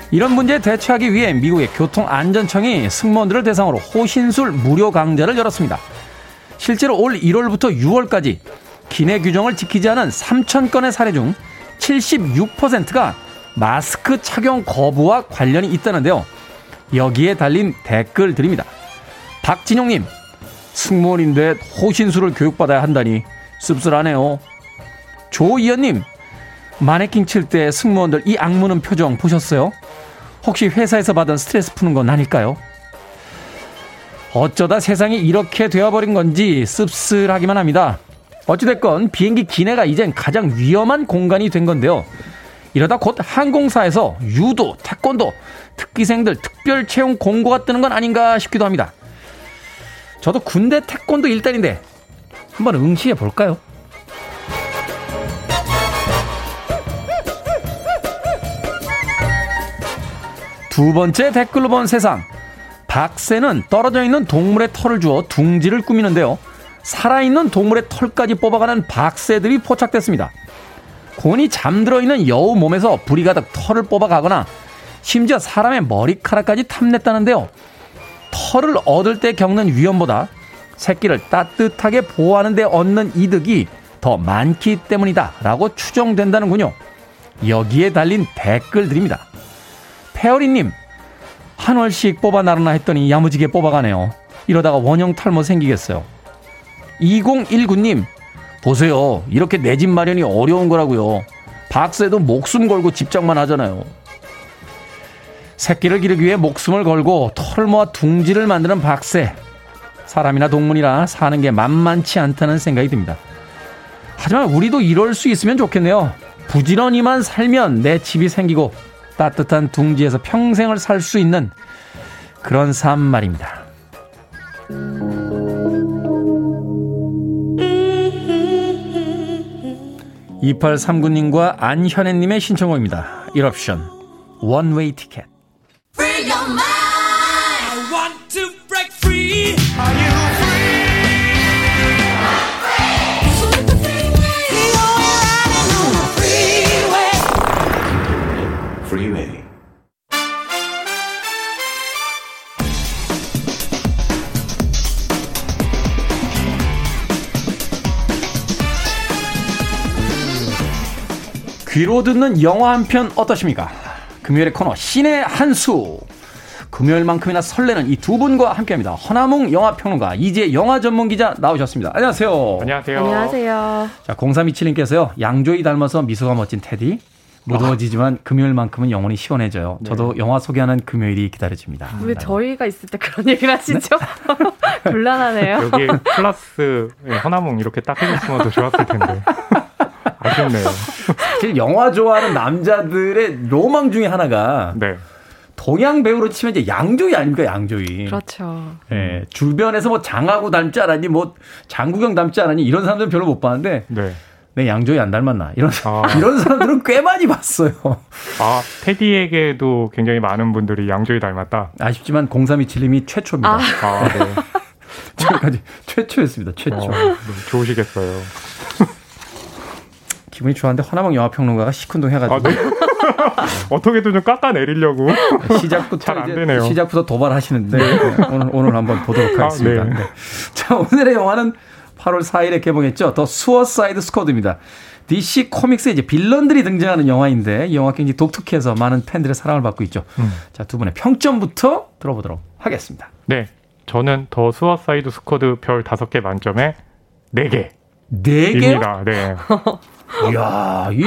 이런 문제에 대처하기 위해 미국의 교통안전청이 승무원들을 대상으로 호신술 무료 강좌를 열었습니다. 실제로 올 1월부터 6월까지 기내 규정을 지키지 않은 3천 건의 사례 중 76%가 마스크 착용 거부와 관련이 있다는데요. 여기에 달린 댓글들입니다. 박진용님, 승무원인데 호신술을 교육받아야 한다니 씁쓸하네요. 조이연님, 마네킹 칠 때 승무원들 이 악무는 표정 보셨어요? 혹시 회사에서 받은 스트레스 푸는 건 아닐까요? 어쩌다 세상이 이렇게 되어버린 건지 씁쓸하기만 합니다. 어찌됐건 비행기 기내가 이젠 가장 위험한 공간이 된 건데요. 이러다 곧 항공사에서 유도, 태권도, 특기생들 특별 채용 공고가 뜨는 건 아닌가 싶기도 합니다. 저도 군대 태권도 일단인데 한번 응시해 볼까요? 두 번째 댓글로 본 세상. 박새는 떨어져 있는 동물의 털을 주어 둥지를 꾸미는데요. 살아있는 동물의 털까지 뽑아가는 박새들이 포착됐습니다. 곤이 잠들어 있는 여우 몸에서 불이 가득 털을 뽑아가거나 심지어 사람의 머리카락까지 탐냈다는데요. 털을 얻을 때 겪는 위험보다 새끼를 따뜻하게 보호하는 데 얻는 이득이 더 많기 때문이다 라고 추정된다는군요. 여기에 달린 댓글들입니다. 페어리님, 한 월씩 뽑아 나르나 했더니 야무지게 뽑아가네요. 이러다가 원형 탈모 생기겠어요. 2019님, 보세요. 이렇게 내 집 마련이 어려운 거라고요. 박새도 목숨 걸고 집장만 하잖아요. 새끼를 기르기 위해 목숨을 걸고 털 모아 둥지를 만드는 박새. 사람이나 동물이나 사는 게 만만치 않다는 생각이 듭니다. 하지만 우리도 이럴 수 있으면 좋겠네요. 부지런히만 살면 내 집이 생기고 따뜻한 둥지에서 평생을 살 수 있는 그런 삶 말입니다. 2839님과 안현애님의 신청곡입니다. 1옵션 원웨이 티켓 귀로 듣는 영화 한 편 어떠십니까? 금요일의 코너 신의 한 수. 금요일만큼이나 설레는 이 두 분과 함께합니다. 허나몽 영화평론가 이제 영화 전문 기자 나오셨습니다. 안녕하세요. 안녕하세요. 안녕하세요. 자 0327님께서요. 양조이 닮아서 미소가 멋진 테디. 무더워지지만 금요일만큼은 영원히 시원해져요. 저도 영화 소개하는 금요일이 기다려집니다. 왜 저희가 있을 때 그런 얘기를 하시죠? 곤란하네요. 여기 플러스 예, 허나몽 이렇게 딱 해줬으면 더 좋았을 텐데. 아쉽네요. 사실 영화 좋아하는 남자들의 로망 중에 하나가 네. 동양 배우로 치면 이제 양조위 아닙니까 양조위. 그렇죠. 예, 주변에서 뭐 장하고 닮지 않았니, 뭐 장국영 닮지 않았니 이런 사람들은 별로 못 봤는데 네. 내 양조위 안 닮았나 이런 아. 이런 사람들은 꽤 많이 봤어요. 아, 테디에게도 굉장히 많은 분들이 양조위 닮았다. 아쉽지만 0327님이 최초입니다. 아. 아, 네. 지금까지 최초였습니다. 최초. 어, 네, 좋으시겠어요. 기분이 좋았는데 허나방 영화평론가가 시큰둥 해가지고 아, 네. 어떻게든 좀 깎아내리려고. 시작부터 잘안 이제 되네요. 시작부터 도발하시는데 네, 오늘 오늘 한번 보도록 아, 하겠습니다. 네. 네. 자 오늘의 영화는 8월 4일에 개봉했죠. 더 수어사이드 스쿼드입니다. DC 코믹스에 이제 빌런들이 등장하는 영화인데 이 영화 굉장히 독특해서 많은 팬들의 사랑을 받고 있죠. 음. 자 두 분의 평점부터 들어보도록 하겠습니다. 네. 저는 더 수어사이드 스쿼드 별 5개 만점에 4개. 네 개요? 입니다. 네. 이야, 이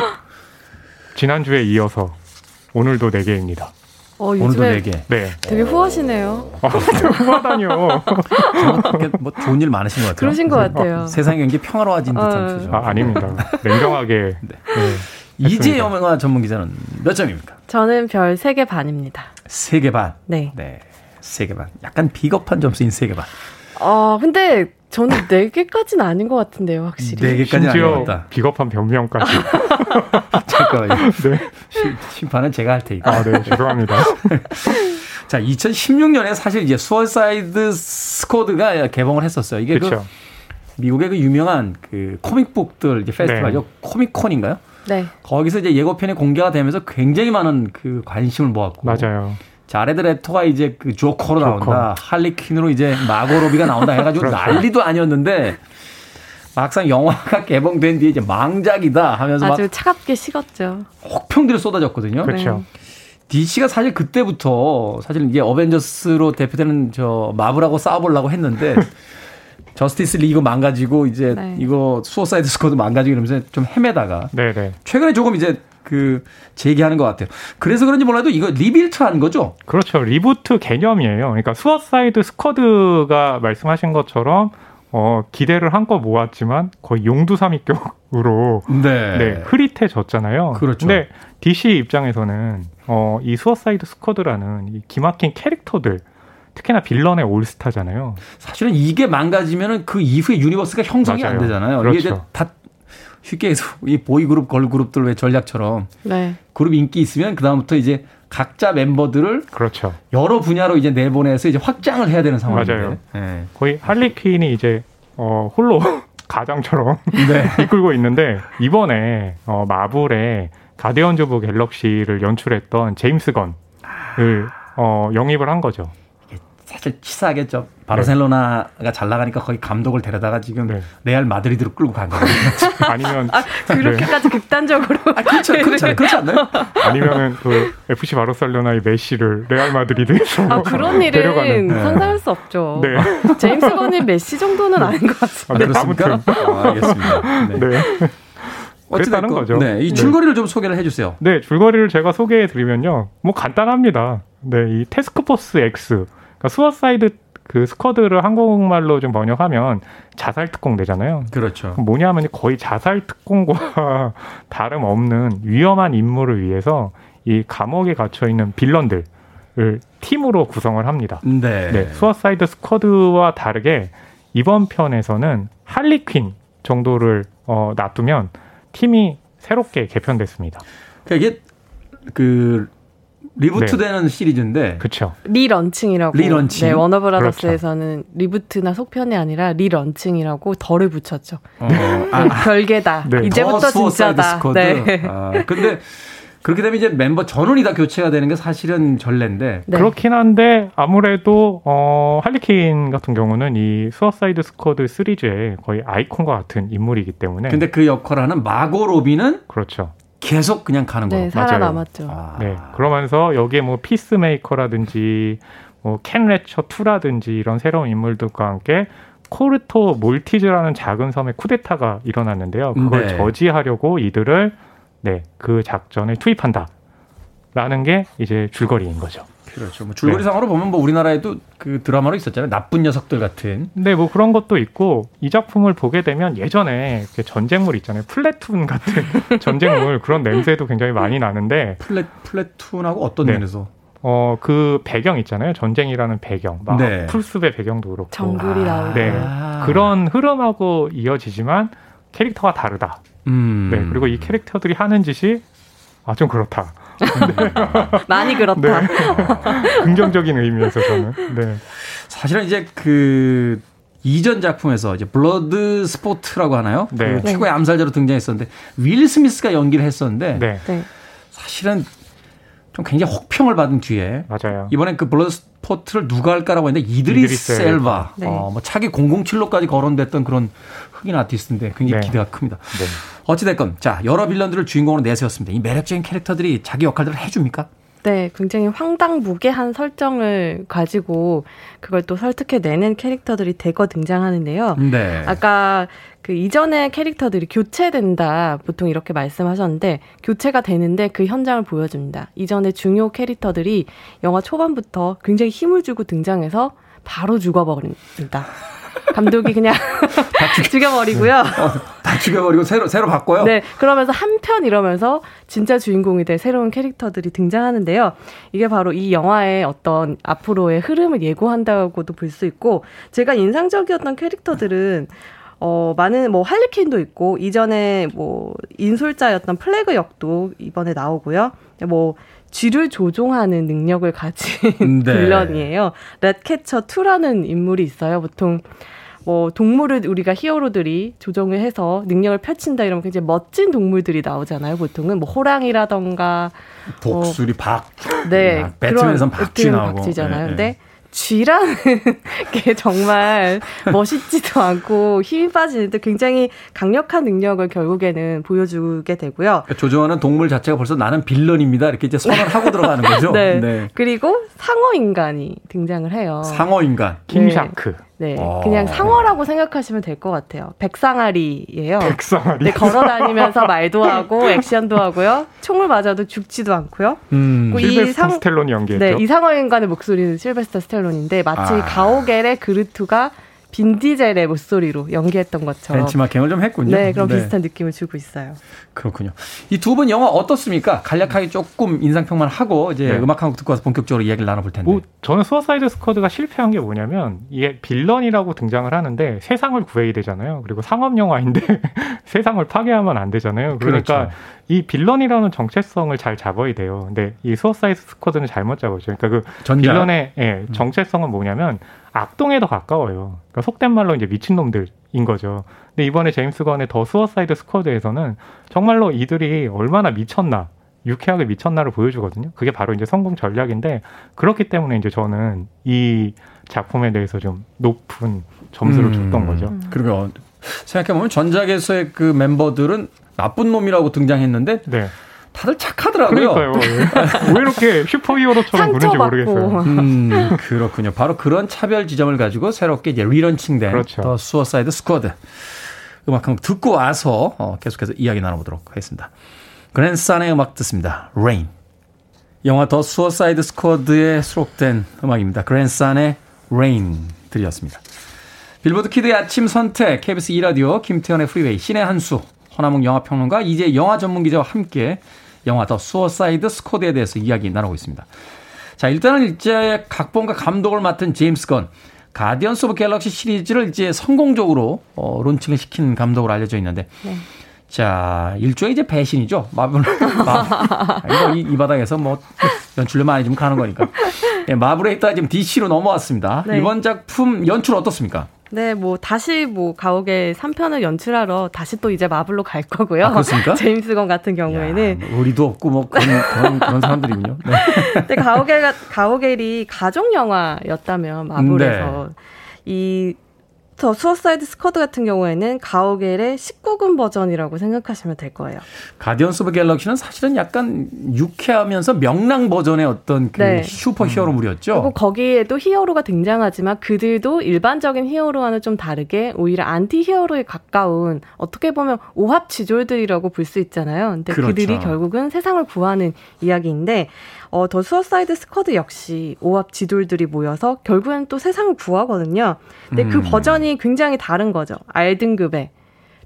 지난주에 이어서 오늘도 4개입니다. 어, 오늘도 요즘에 네 개. 네. 되게 후하시네요. 아, 후하다니요. 뭐 좋은 일 많으신 것 같아요. 그러신 것 같아요. 세상이 굉장히 평화로워진 듯한 어. 표정. 아, 아닙니다. 냉정하게. 네. 이제 했습니다. 영화 전문 기자는 몇 점입니까? 저는 별 3개 반입니다. 세개 반. 네. 네. 세개 반. 약간 비겁한 점수인 세개 반. 어, 근데 저는 4개까지는 아닌 것 같은데요, 확실히. 네 개까지는 심지어 아니었다. 비겁한 변명까지. 잠깐만요. 네. 심- 심판은 제가 할 테니까. 아, 네. 죄송합니다. 자, 2016년에 사실 이제 수어사이드 스쿼드가 개봉을 했었어요. 이게 그 그렇죠. 미국의 그 유명한 그 comic book들 이제 페스티벌이죠. 네. 코믹콘인가요? 네. 거기서 이제 예고편이 공개가 되면서 굉장히 많은 그 관심을 모았고. 맞아요. 자레드 레토가 이제 그 조커로 조커. 나온다. 할리퀸으로 이제 마고 로비가 나온다 해가지고 그렇죠. 난리도 아니었는데 막상 영화가 개봉된 뒤에 이제 망작이다 하면서 막 아주 차갑게 식었죠. 혹평들이 쏟아졌거든요. 그렇죠. DC가 사실 그때부터 사실 이게 어벤져스로 대표되는 저 마블하고 싸워보려고 했는데 저스티스 리그 망가지고 이제 네. 이거 수어사이드 스쿼드 망가지고 이러면서 좀 헤매다가 네네. 최근에 조금 이제 그 재기하는 것 같아요. 그래서 그런지 몰라도 이거 rebuilt한 거죠. 그렇죠. reboot 개념이에요. 그러니까 수어사이드 스쿼드가 말씀하신 것처럼 어, 기대를 한껏 모았지만 거의 용두사미격으로 네. 네, 흐릿해졌잖아요. 그렇죠. 근데 DC 입장에서는 어, 이 수어사이드 스쿼드라는 이 기막힌 캐릭터들 특히나 빌런의 올스타잖아요. 사실은 이게 망가지면은 그 이후에 universe가 형성이 맞아요. 안 되잖아요. 그렇죠. 이게 다 쉽게 해서 이 보이그룹, 걸그룹들 왜 전략처럼 네. 그룹 인기 있으면 그다음부터 이제 각자 멤버들을 그렇죠. 여러 분야로 이제 내보내서 이제 확장을 해야 되는 상황인데. 맞아요. 네. 거의 할리 퀸이 이제 어, 홀로 가장처럼 네. 이끌고 있는데 이번에 어, 마블의 가디언즈 오브 갤럭시를 연출했던 제임스 건을 어, 영입을 한 거죠. 사실 치사하겠죠. 바르셀로나가 잘 나가니까 거기 감독을 데려다가 지금 네. 레알 마드리드로 끌고 간 거예요. 아니면 아, 그렇게까지 극단적으로. 아, 그렇죠. 그렇죠. 그렇지 않나요? 아니면은 그 FC 바르셀로나의 메시를 레알 마드리드에서 아, 그런 일은 데려가는. 네. 상상할 수 없죠. 네. 제임스 건이 메시 정도는 아닌 것 같습니다. 아, 네, 그렇습니까? 아무튼 아, 알겠습니다. 네. 네. 그랬다는 거죠. 네. 이 네. 줄거리를 좀 소개를 해 주세요. 네, 줄거리를 제가 소개해 드리면요. 뭐 간단합니다. 네, 이 태스크포스 X. 그러니까 수어사이드 그 스쿼드를 한국말로 좀 번역하면 자살 특공 되잖아요. 그렇죠. 뭐냐면 거의 자살 특공과 다름없는 위험한 임무를 위해서 이 감옥에 갇혀 있는 빌런들을 팀으로 구성을 합니다. 네. 네, 수어사이드 스쿼드와 다르게 이번 편에서는 할리 퀸 정도를 어, 놔두면 팀이 새롭게 개편됐습니다. 그러니까 이게 그 리부트되는 시리즈인데 그렇죠. relaunching이라고. relaunching? 네, 워너브라더스에서는 reboot나 속편이 아니라 relaunching이라고 덜을 붙였죠. 어, 네, 별개다. 네. 이제부터 진짜다. 스쿼드. 네. 아, 근데 그렇게 되면 이제 멤버 전원이 다 교체가 되는 게 사실은 전례인데 네. 그렇긴 한데 아무래도 어, 할리퀸 같은 경우는 이 수어사이드 스쿼드 시리즈의 거의 아이콘과 같은 인물이기 때문에 근데 그 역할을 하는 마고 로비는 그렇죠. 계속 그냥 가는 네, 거예요. 살아남았죠. 아. 네. 그러면서 여기에 뭐 피스메이커라든지 뭐 랫캐처 2라든지 이런 새로운 인물들과 함께 코르토 몰티즈라는 작은 섬에 쿠데타가 일어났는데요. 그걸 네. 저지하려고 이들을 네, 그 작전에 투입한다. 라는 게 이제 줄거리인 거죠. 그렇죠. 뭐 줄거리상으로 보면 뭐 우리나라에도 그 드라마로 있었잖아요. 나쁜 녀석들 같은. 근데 뭐 그런 것도 있고 이 작품을 보게 되면 예전에 전쟁물 있잖아요. 플래툰 같은 전쟁물 그런 냄새도 굉장히 많이 나는데 플랫 플래툰하고 어떤 네. 면에서 어 그 배경 있잖아요. 전쟁이라는 배경. 막 네. 풀숲의 배경도 그렇고. 정글이 나오고. 네. 아. 그런 흐름하고 이어지지만 캐릭터가 다르다. 음. 네. 그리고 이 캐릭터들이 하는 짓이 아 좀 그렇다. 많이 그렇다. 네. 긍정적인 의미에서 저는. 네. 사실은 이제 그 이전 작품에서 이제 블러드 스포트라고 하나요? 네. 그 최고의 암살자로 등장했었는데 윌 스미스가 연기를 했었는데 네. 네. 사실은 좀 굉장히 혹평을 받은 뒤에 맞아요. 이번엔 그 블러드 스포트를 누가 할까라고 했는데 이드리스 이드리스 엘바, 네. 어, 뭐 차기 007로까지 거론됐던 그런 흑인 아티스트인데 굉장히 네. 기대가 큽니다. 네. 어찌됐건 자 여러 빌런들을 주인공으로 내세웠습니다. 이 매력적인 캐릭터들이 자기 역할들을 해줍니까? 네, 굉장히 황당무계한 설정을 가지고 그걸 또 설득해내는 캐릭터들이 대거 등장하는데요. 네. 아까 그 이전의 캐릭터들이 교체된다 보통 이렇게 말씀하셨는데 교체가 되는데 그 현장을 보여줍니다. 이전의 중요 캐릭터들이 영화 초반부터 굉장히 힘을 주고 등장해서 바로 죽어버립니다. 감독이 그냥 죽여 버리고요. 다 죽여버리고 새로 새로 바꿔요. 네, 그러면서 한편 이러면서 진짜 주인공이 될 새로운 캐릭터들이 등장하는데요. 이게 바로 이 영화의 어떤 앞으로의 흐름을 예고한다고도 볼 수 있고, 제가 인상적이었던 캐릭터들은 어, 많은, 뭐, 할리퀸도 있고, 이전에 뭐, 인솔자였던 플래그 역도 이번에 나오고요. 뭐, 쥐를 조종하는 능력을 가진 네. 빌런이에요. 렛캐처 2라는 인물이 있어요. 보통 뭐 동물을 우리가 히어로들이 조정을 해서 능력을 펼친다 이러면 굉장히 멋진 동물들이 나오잖아요. 보통은 뭐 호랑이라던가 독수리 박. 네 야, 배트맨에선 그런 박쥐 나오고. 박쥐잖아요. 네, 근데 쥐라는 게 정말 멋있지도 않고 힘이 빠지는데 굉장히 강력한 능력을 결국에는 보여주게 되고요. 그러니까 조종하는 동물 자체가 벌써 나는 빌런입니다. 이렇게 이제 선언을 하고 들어가는 거죠. 네. 그리고 상어 인간이 등장을 해요. 상어 인간. 킹샤크. 네, 어. 그냥 상어라고 생각하시면 될 것 같아요. 백상아리예요. 백상아리. 네, 걸어 다니면서 말도 하고 액션도 하고요. 총을 맞아도 죽지도 않고요. 음. 실베스터 상- 스텔론이 연기했죠. 네, 이 상어 인간의 목소리는 실베스터 스텔론인데 마치 아. 가오갤의 그루트가 빈 디젤의 목소리로 연기했던 것처럼 벤치마킹을 좀 했군요. 네, 그런 네. 비슷한 느낌을 주고 있어요. 그렇군요. 이 두 분 영화 어떻습니까? 간략하게 조금 인상 평만 하고 이제 네. 음악 한 곡 듣고 와서 본격적으로 이야기를 나눠볼 텐데. 뭐, 저는 수어사이드 스쿼드가 실패한 게 뭐냐면 이게 빌런이라고 등장을 하는데 세상을 구해야 되잖아요. 그리고 상업 영화인데 세상을 파괴하면 안 되잖아요. 그러니까 그렇죠. 이 빌런이라는 정체성을 잘 잡아야 돼요. 근데 이 수어사이드 스쿼드는 잘못 잡았죠. 그러니까 그 전자? 빌런의 예, 음. 정체성은 뭐냐면 악동에 더 가까워요. 그러니까 속된 말로 이제 미친놈들인 거죠. 근데 이번에 제임스 건의 더 수어사이드 스쿼드에서는 정말로 이들이 얼마나 미쳤나, 유쾌하게 미쳤나를 보여주거든요. 그게 바로 이제 성공 전략인데 그렇기 때문에 이제 저는 이 작품에 대해서 좀 높은 점수를 음. 줬던 거죠. 음. 그러면 생각해보면 전작에서의 그 멤버들은 나쁜 놈이라고 등장했는데 네. 다들 착하더라고요. 그러니까요. 예. 왜 이렇게 슈퍼히어로처럼 보는지 모르겠어요. 음, 그렇군요. 바로 그런 차별 지점을 가지고 새롭게 이제 리런칭된 그렇죠. 더 수어사이드 스쿼드 음악 한 곡 듣고 와서 어, 계속해서 이야기 나눠보도록 하겠습니다. 그랜드슨의 음악 듣습니다. Rain. 영화 더 수어사이드 스쿼드에 수록된 음악입니다. 그랜드슨의 Rain 들으셨습니다. 빌보드 키드의 아침 선택, KBS 2라디오, 김태훈의 프리웨이, 신의 한수, 허남웅 영화평론가, 이제 영화 전문기자와 함께 영화 더 수어사이드 스쿼드에 대해서 이야기 나누고 있습니다. 자, 일단은 이제 각본과 감독을 맡은 제임스 건, 가디언스 오브 갤럭시 시리즈를 이제 성공적으로 어, 론칭을 시킨 감독으로 알려져 있는데, 네. 자, 일종의 이제 배신이죠. 마블, 마, 이, 이 바닥에서 뭐 연출료 많이 좀 가는 거니까. 네, 마블에 있다가 지금 DC로 넘어왔습니다. 네. 이번 작품 연출 어떻습니까? 네, 뭐 다시 뭐 가오갤 3편을 연출하러 다시 또 이제 마블로 갈 거고요. 아, 그렇습니까? 제임스 건 같은 경우에는 야, 뭐 의리도 없고 뭐 그런 그런, 그런 사람들이군요. 네. 근데 가오갤 가오갤이 가족 영화였다면 마블에서 네. 이 더 수어사이드 스쿼드 같은 경우에는 가오갤의 19금 버전이라고 생각하시면 될 거예요. 가디언스 오브 갤럭시는 사실은 약간 유쾌하면서 명랑 버전의 어떤 그 네. 슈퍼 히어로물이었죠. 그리고 거기에도 히어로가 등장하지만 그들도 일반적인 히어로와는 좀 다르게 오히려 안티 히어로에 가까운 어떻게 보면 오합지졸들이라고 볼 수 있잖아요. 근데 그렇죠. 그들이 결국은 세상을 구하는 이야기인데 어, 더 수어사이드 스쿼드 역시 오합지졸들이 모여서 결국엔 또 세상을 구하거든요. 근데 그 음. 그 버전이 굉장히 다른 거죠. R등급에.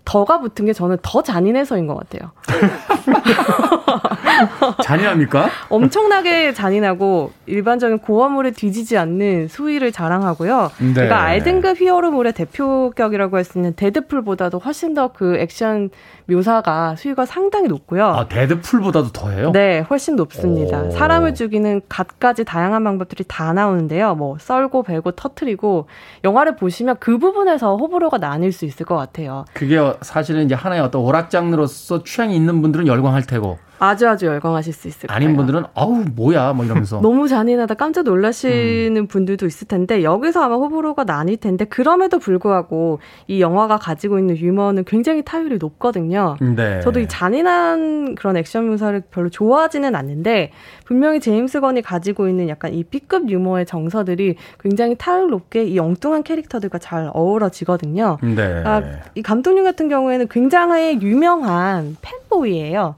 더가 붙은 게 저는 더 잔인해서인 것 같아요. 잔인합니까? 엄청나게 잔인하고 일반적인 고어물에 뒤지지 않는 수위를 자랑하고요. 네. 그러니까 R등급 히어로물의 대표격이라고 할 수 있는 데드풀보다도 훨씬 더 그 액션 묘사가 수위가 상당히 높고요. 아, 데드풀보다도 더해요? 네, 훨씬 높습니다. 오. 사람을 죽이는 갖가지 다양한 방법들이 다 나오는데요. 뭐 썰고 베고 터트리고 영화를 보시면 그 부분에서 호불호가 나뉠 수 있을 것 같아요. 그게 사실은 이제 하나의 어떤 오락 장르로서 취향이 있는 분들은 열광할 테고 아주 아주 열광하실 수 있을 아닌 거예요. 분들은 아우 뭐야 뭐 이러면서 너무 잔인하다 깜짝 놀라시는 음. 분들도 있을 텐데 여기서 아마 호불호가 나뉠 텐데 그럼에도 불구하고 이 영화가 가지고 있는 유머는 굉장히 타율이 높거든요. 네. 저도 이 잔인한 그런 액션 묘사를 별로 좋아하지는 않는데 분명히 제임스 건이 가지고 있는 약간 이 B급 유머의 정서들이 굉장히 타율 높게 이 엉뚱한 캐릭터들과 잘 어우러지거든요. 네. 아, 이 감독님 같은 경우에는 굉장히 유명한 팬보이예요.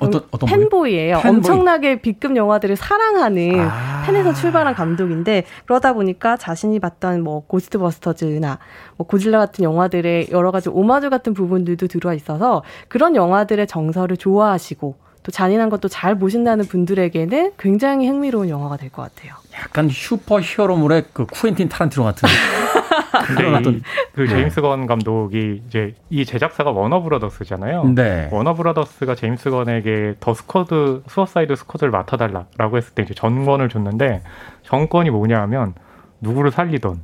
어떤 어떤 팬보이예요. 팬보이. 엄청나게 B급 영화들을 사랑하는 아. 팬에서 출발한 감독인데 그러다 보니까 자신이 봤던 뭐 고스트버스터즈나 뭐 고질라 같은 영화들의 여러 가지 오마주 같은 부분들도 들어와 있어서 그런 영화들의 정서를 좋아하시고 또 잔인한 것도 잘 보신다는 분들에게는 굉장히 흥미로운 영화가 될 것 같아요. 약간 슈퍼 히어로물의 그 쿠엔틴 타란티노 같은 그런 어떤 그 네. 제임스 건 감독이 이제 이 제작사가 워너 브라더스잖아요. 네. 워너 브라더스가 제임스 건에게 더 스쿼드 수어사이드 스쿼드를 맡아달라라고 했을 때 이제 전권을 줬는데 전권이 뭐냐하면 누구를 살리던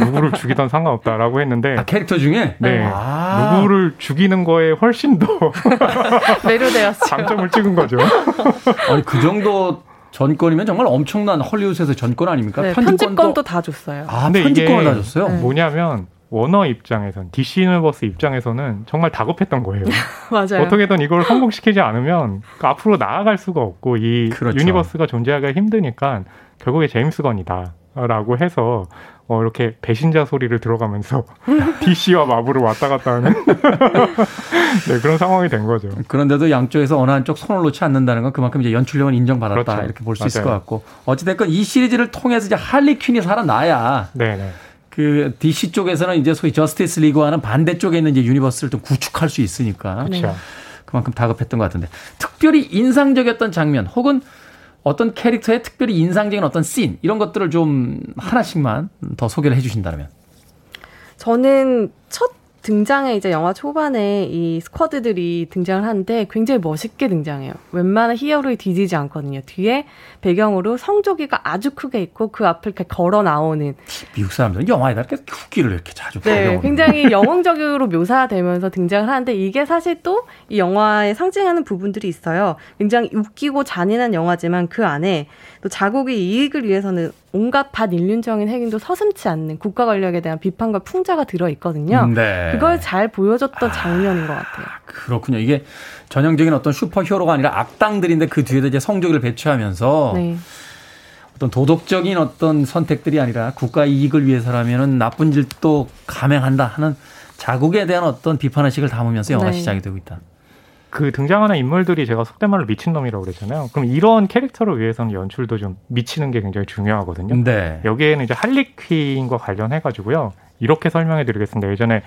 누구를 죽이던 상관없다라고 했는데 아, 캐릭터 중에 네 아. 누구를 죽이는 거에 훨씬 더 매료되었죠. 장점을 찍은 거죠. 아니 그 정도 전권이면 정말 엄청난 헐리우드에서 전권 아닙니까? 네, 편집권도, 편집권도 다 줬어요. 아, 근데 편집권을 다 줬어요? 네. 뭐냐면 워너 입장에선 DC 유니버스 입장에서는 정말 다급했던 거예요. 맞아요. 어떻게든 이걸 성공시키지 않으면 앞으로 나아갈 수가 없고 이 그렇죠. 유니버스가 존재하기가 힘드니까 결국에 제임스 건이다라고 해서 어, 이렇게 배신자 소리를 들어가면서 DC와 마블을 왔다 갔다 하는 네, 그런 상황이 된 거죠. 그런데도 양쪽에서 어느 한쪽 손을 놓지 않는다는 건 그만큼 이제 연출력은 인정받았다 그렇죠. 이렇게 볼 수 있을 것 같고 어찌됐건 이 시리즈를 통해서 이제 할리 퀸이 살아나야 네네. 그 DC 쪽에서는 이제 소위 저스티스 리그와는 반대쪽에 있는 이제 유니버스를 좀 구축할 수 있으니까 그렇죠. 그만큼 다급했던 것 같은데 특별히 인상적이었던 장면 혹은 어떤 캐릭터의 특별히 인상적인 어떤 씬 이런 것들을 좀 하나씩만 더 소개를 해주신다면. 저는 첫 등장에 이제 영화 초반에 이 스쿼드들이 등장을 하는데 굉장히 멋있게 등장해요. 웬만한 히어로에 뒤지지 않거든요. 뒤에 배경으로 성조기가 아주 크게 있고 그 앞을 이렇게 걸어 나오는 미국 사람들은 영화에다 이렇게 후기를 이렇게 자주 네. 굉장히 영웅적으로 묘사되면서 등장을 하는데 이게 사실 또 이 영화에 상징하는 부분들이 있어요. 굉장히 웃기고 잔인한 영화지만 그 안에 또 자국의 이익을 위해서는 온갖 반인륜적인 행위도 서슴치 않는 국가 권력에 대한 비판과 풍자가 들어 있거든요. 네. 그걸 잘 보여줬던 장면인 것 같아요. 그렇군요. 이게 전형적인 어떤 슈퍼 히어로가 아니라 악당들인데 그 뒤에다 이제 성적을 배치하면서 네. 어떤 도덕적인 어떤 선택들이 아니라 국가 이익을 위해서라면은 나쁜 짓도 감행한다 하는 자국에 대한 어떤 비판의식을 담으면서 영화 네. 시작이 되고 있다. 그 등장하는 인물들이 제가 속된 말로 미친놈이라고 그랬잖아요. 그럼 이런 캐릭터를 위해서는 연출도 좀 미치는 게 굉장히 중요하거든요. 네. 여기에는 이제 할리퀸과 관련해 가지고요. 이렇게 설명해 드리겠습니다. 예전에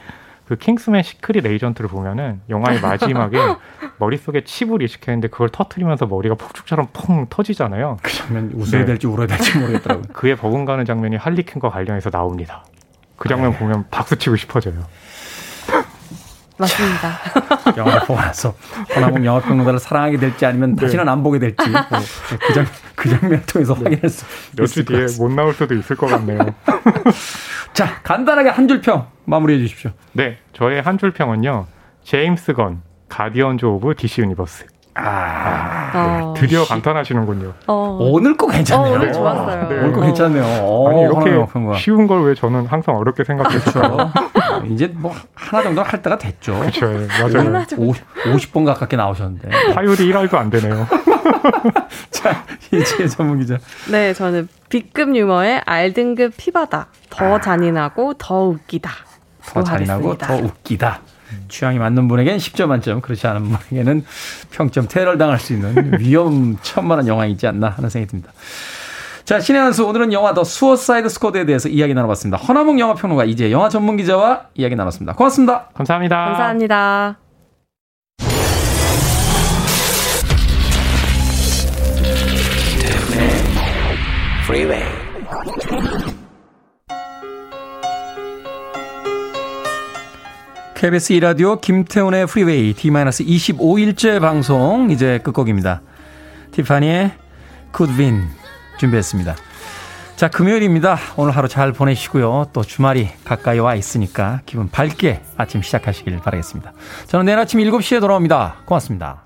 그 킹스맨 시크릿 에이전트를 보면은 영화의 마지막에 머릿속에 칩을 이식했는데 그걸 터트리면서 머리가 폭죽처럼 퐁 터지잖아요. 그 장면 웃어야 네. 될지 울어야 될지 모르겠더라고요. 그에 버금가는 장면이 할리퀸과 관련해서 나옵니다. 그 장면 네. 보면 박수 치고 싶어져요. 맞습니다. 영화를 보고 나서 허남웅 영화평론가를 사랑하게 될지 아니면 다시는 안 보게 될지 뭐 그, 장, 그 장면을 통해서 확인할 수것 뒤에. 못 나올 수도 있을 것 같네요. 자, 간단하게 한 줄 평 마무리해 주십시오. 네, 저의 한 줄 평은요. 제임스 건 가디언즈 오브 DC 유니버스. 아, 어, 드디어 감탄하시는군요. 어, 오늘 거 괜찮네요. 어, 오늘 좋았어요. 네. 오늘 거 어. 괜찮네요. 어, 아니 이렇게. 쉬운 걸 왜 저는 항상 어렵게 생각했어요. 그렇죠. 이제 뭐 하나 정도 할 때가 됐죠. 그렇죠, 예, 맞아요. 하나 좀- 50, 번 가깝게 나오셨는데. 타율이 1할도 안 되네요. 자, 이지혜 전문 기자. 네, 저는 B급 유머의 R등급 피바다. 더 잔인하고 더 웃기다. 더 잔인하고 더 웃기다. 취향이 맞는 분에게는 10점 만점, 그렇지 않은 분에게는 평점 테러를 당할 수 있는 위험 천만한 영화이지 않나 하는 생각이 듭니다. 자, 신의 한 수 오늘은 영화 더 수어사이드 스쿼드에 대해서 이야기 나눠봤습니다. 허남웅 영화평론가 이제 영화 전문 기자와 이야기 나눴습니다. 고맙습니다. 감사합니다. 감사합니다. KBS 2라디오 김태훈의 프리웨이 D-25일째 방송 이제 끝곡입니다. 티파니의 굿윈 준비했습니다. 자, 금요일입니다. 오늘 하루 잘 보내시고요. 또 주말이 가까이 와 있으니까 기분 밝게 아침 시작하시길 바라겠습니다. 저는 내일 아침 7시에 돌아옵니다. 고맙습니다.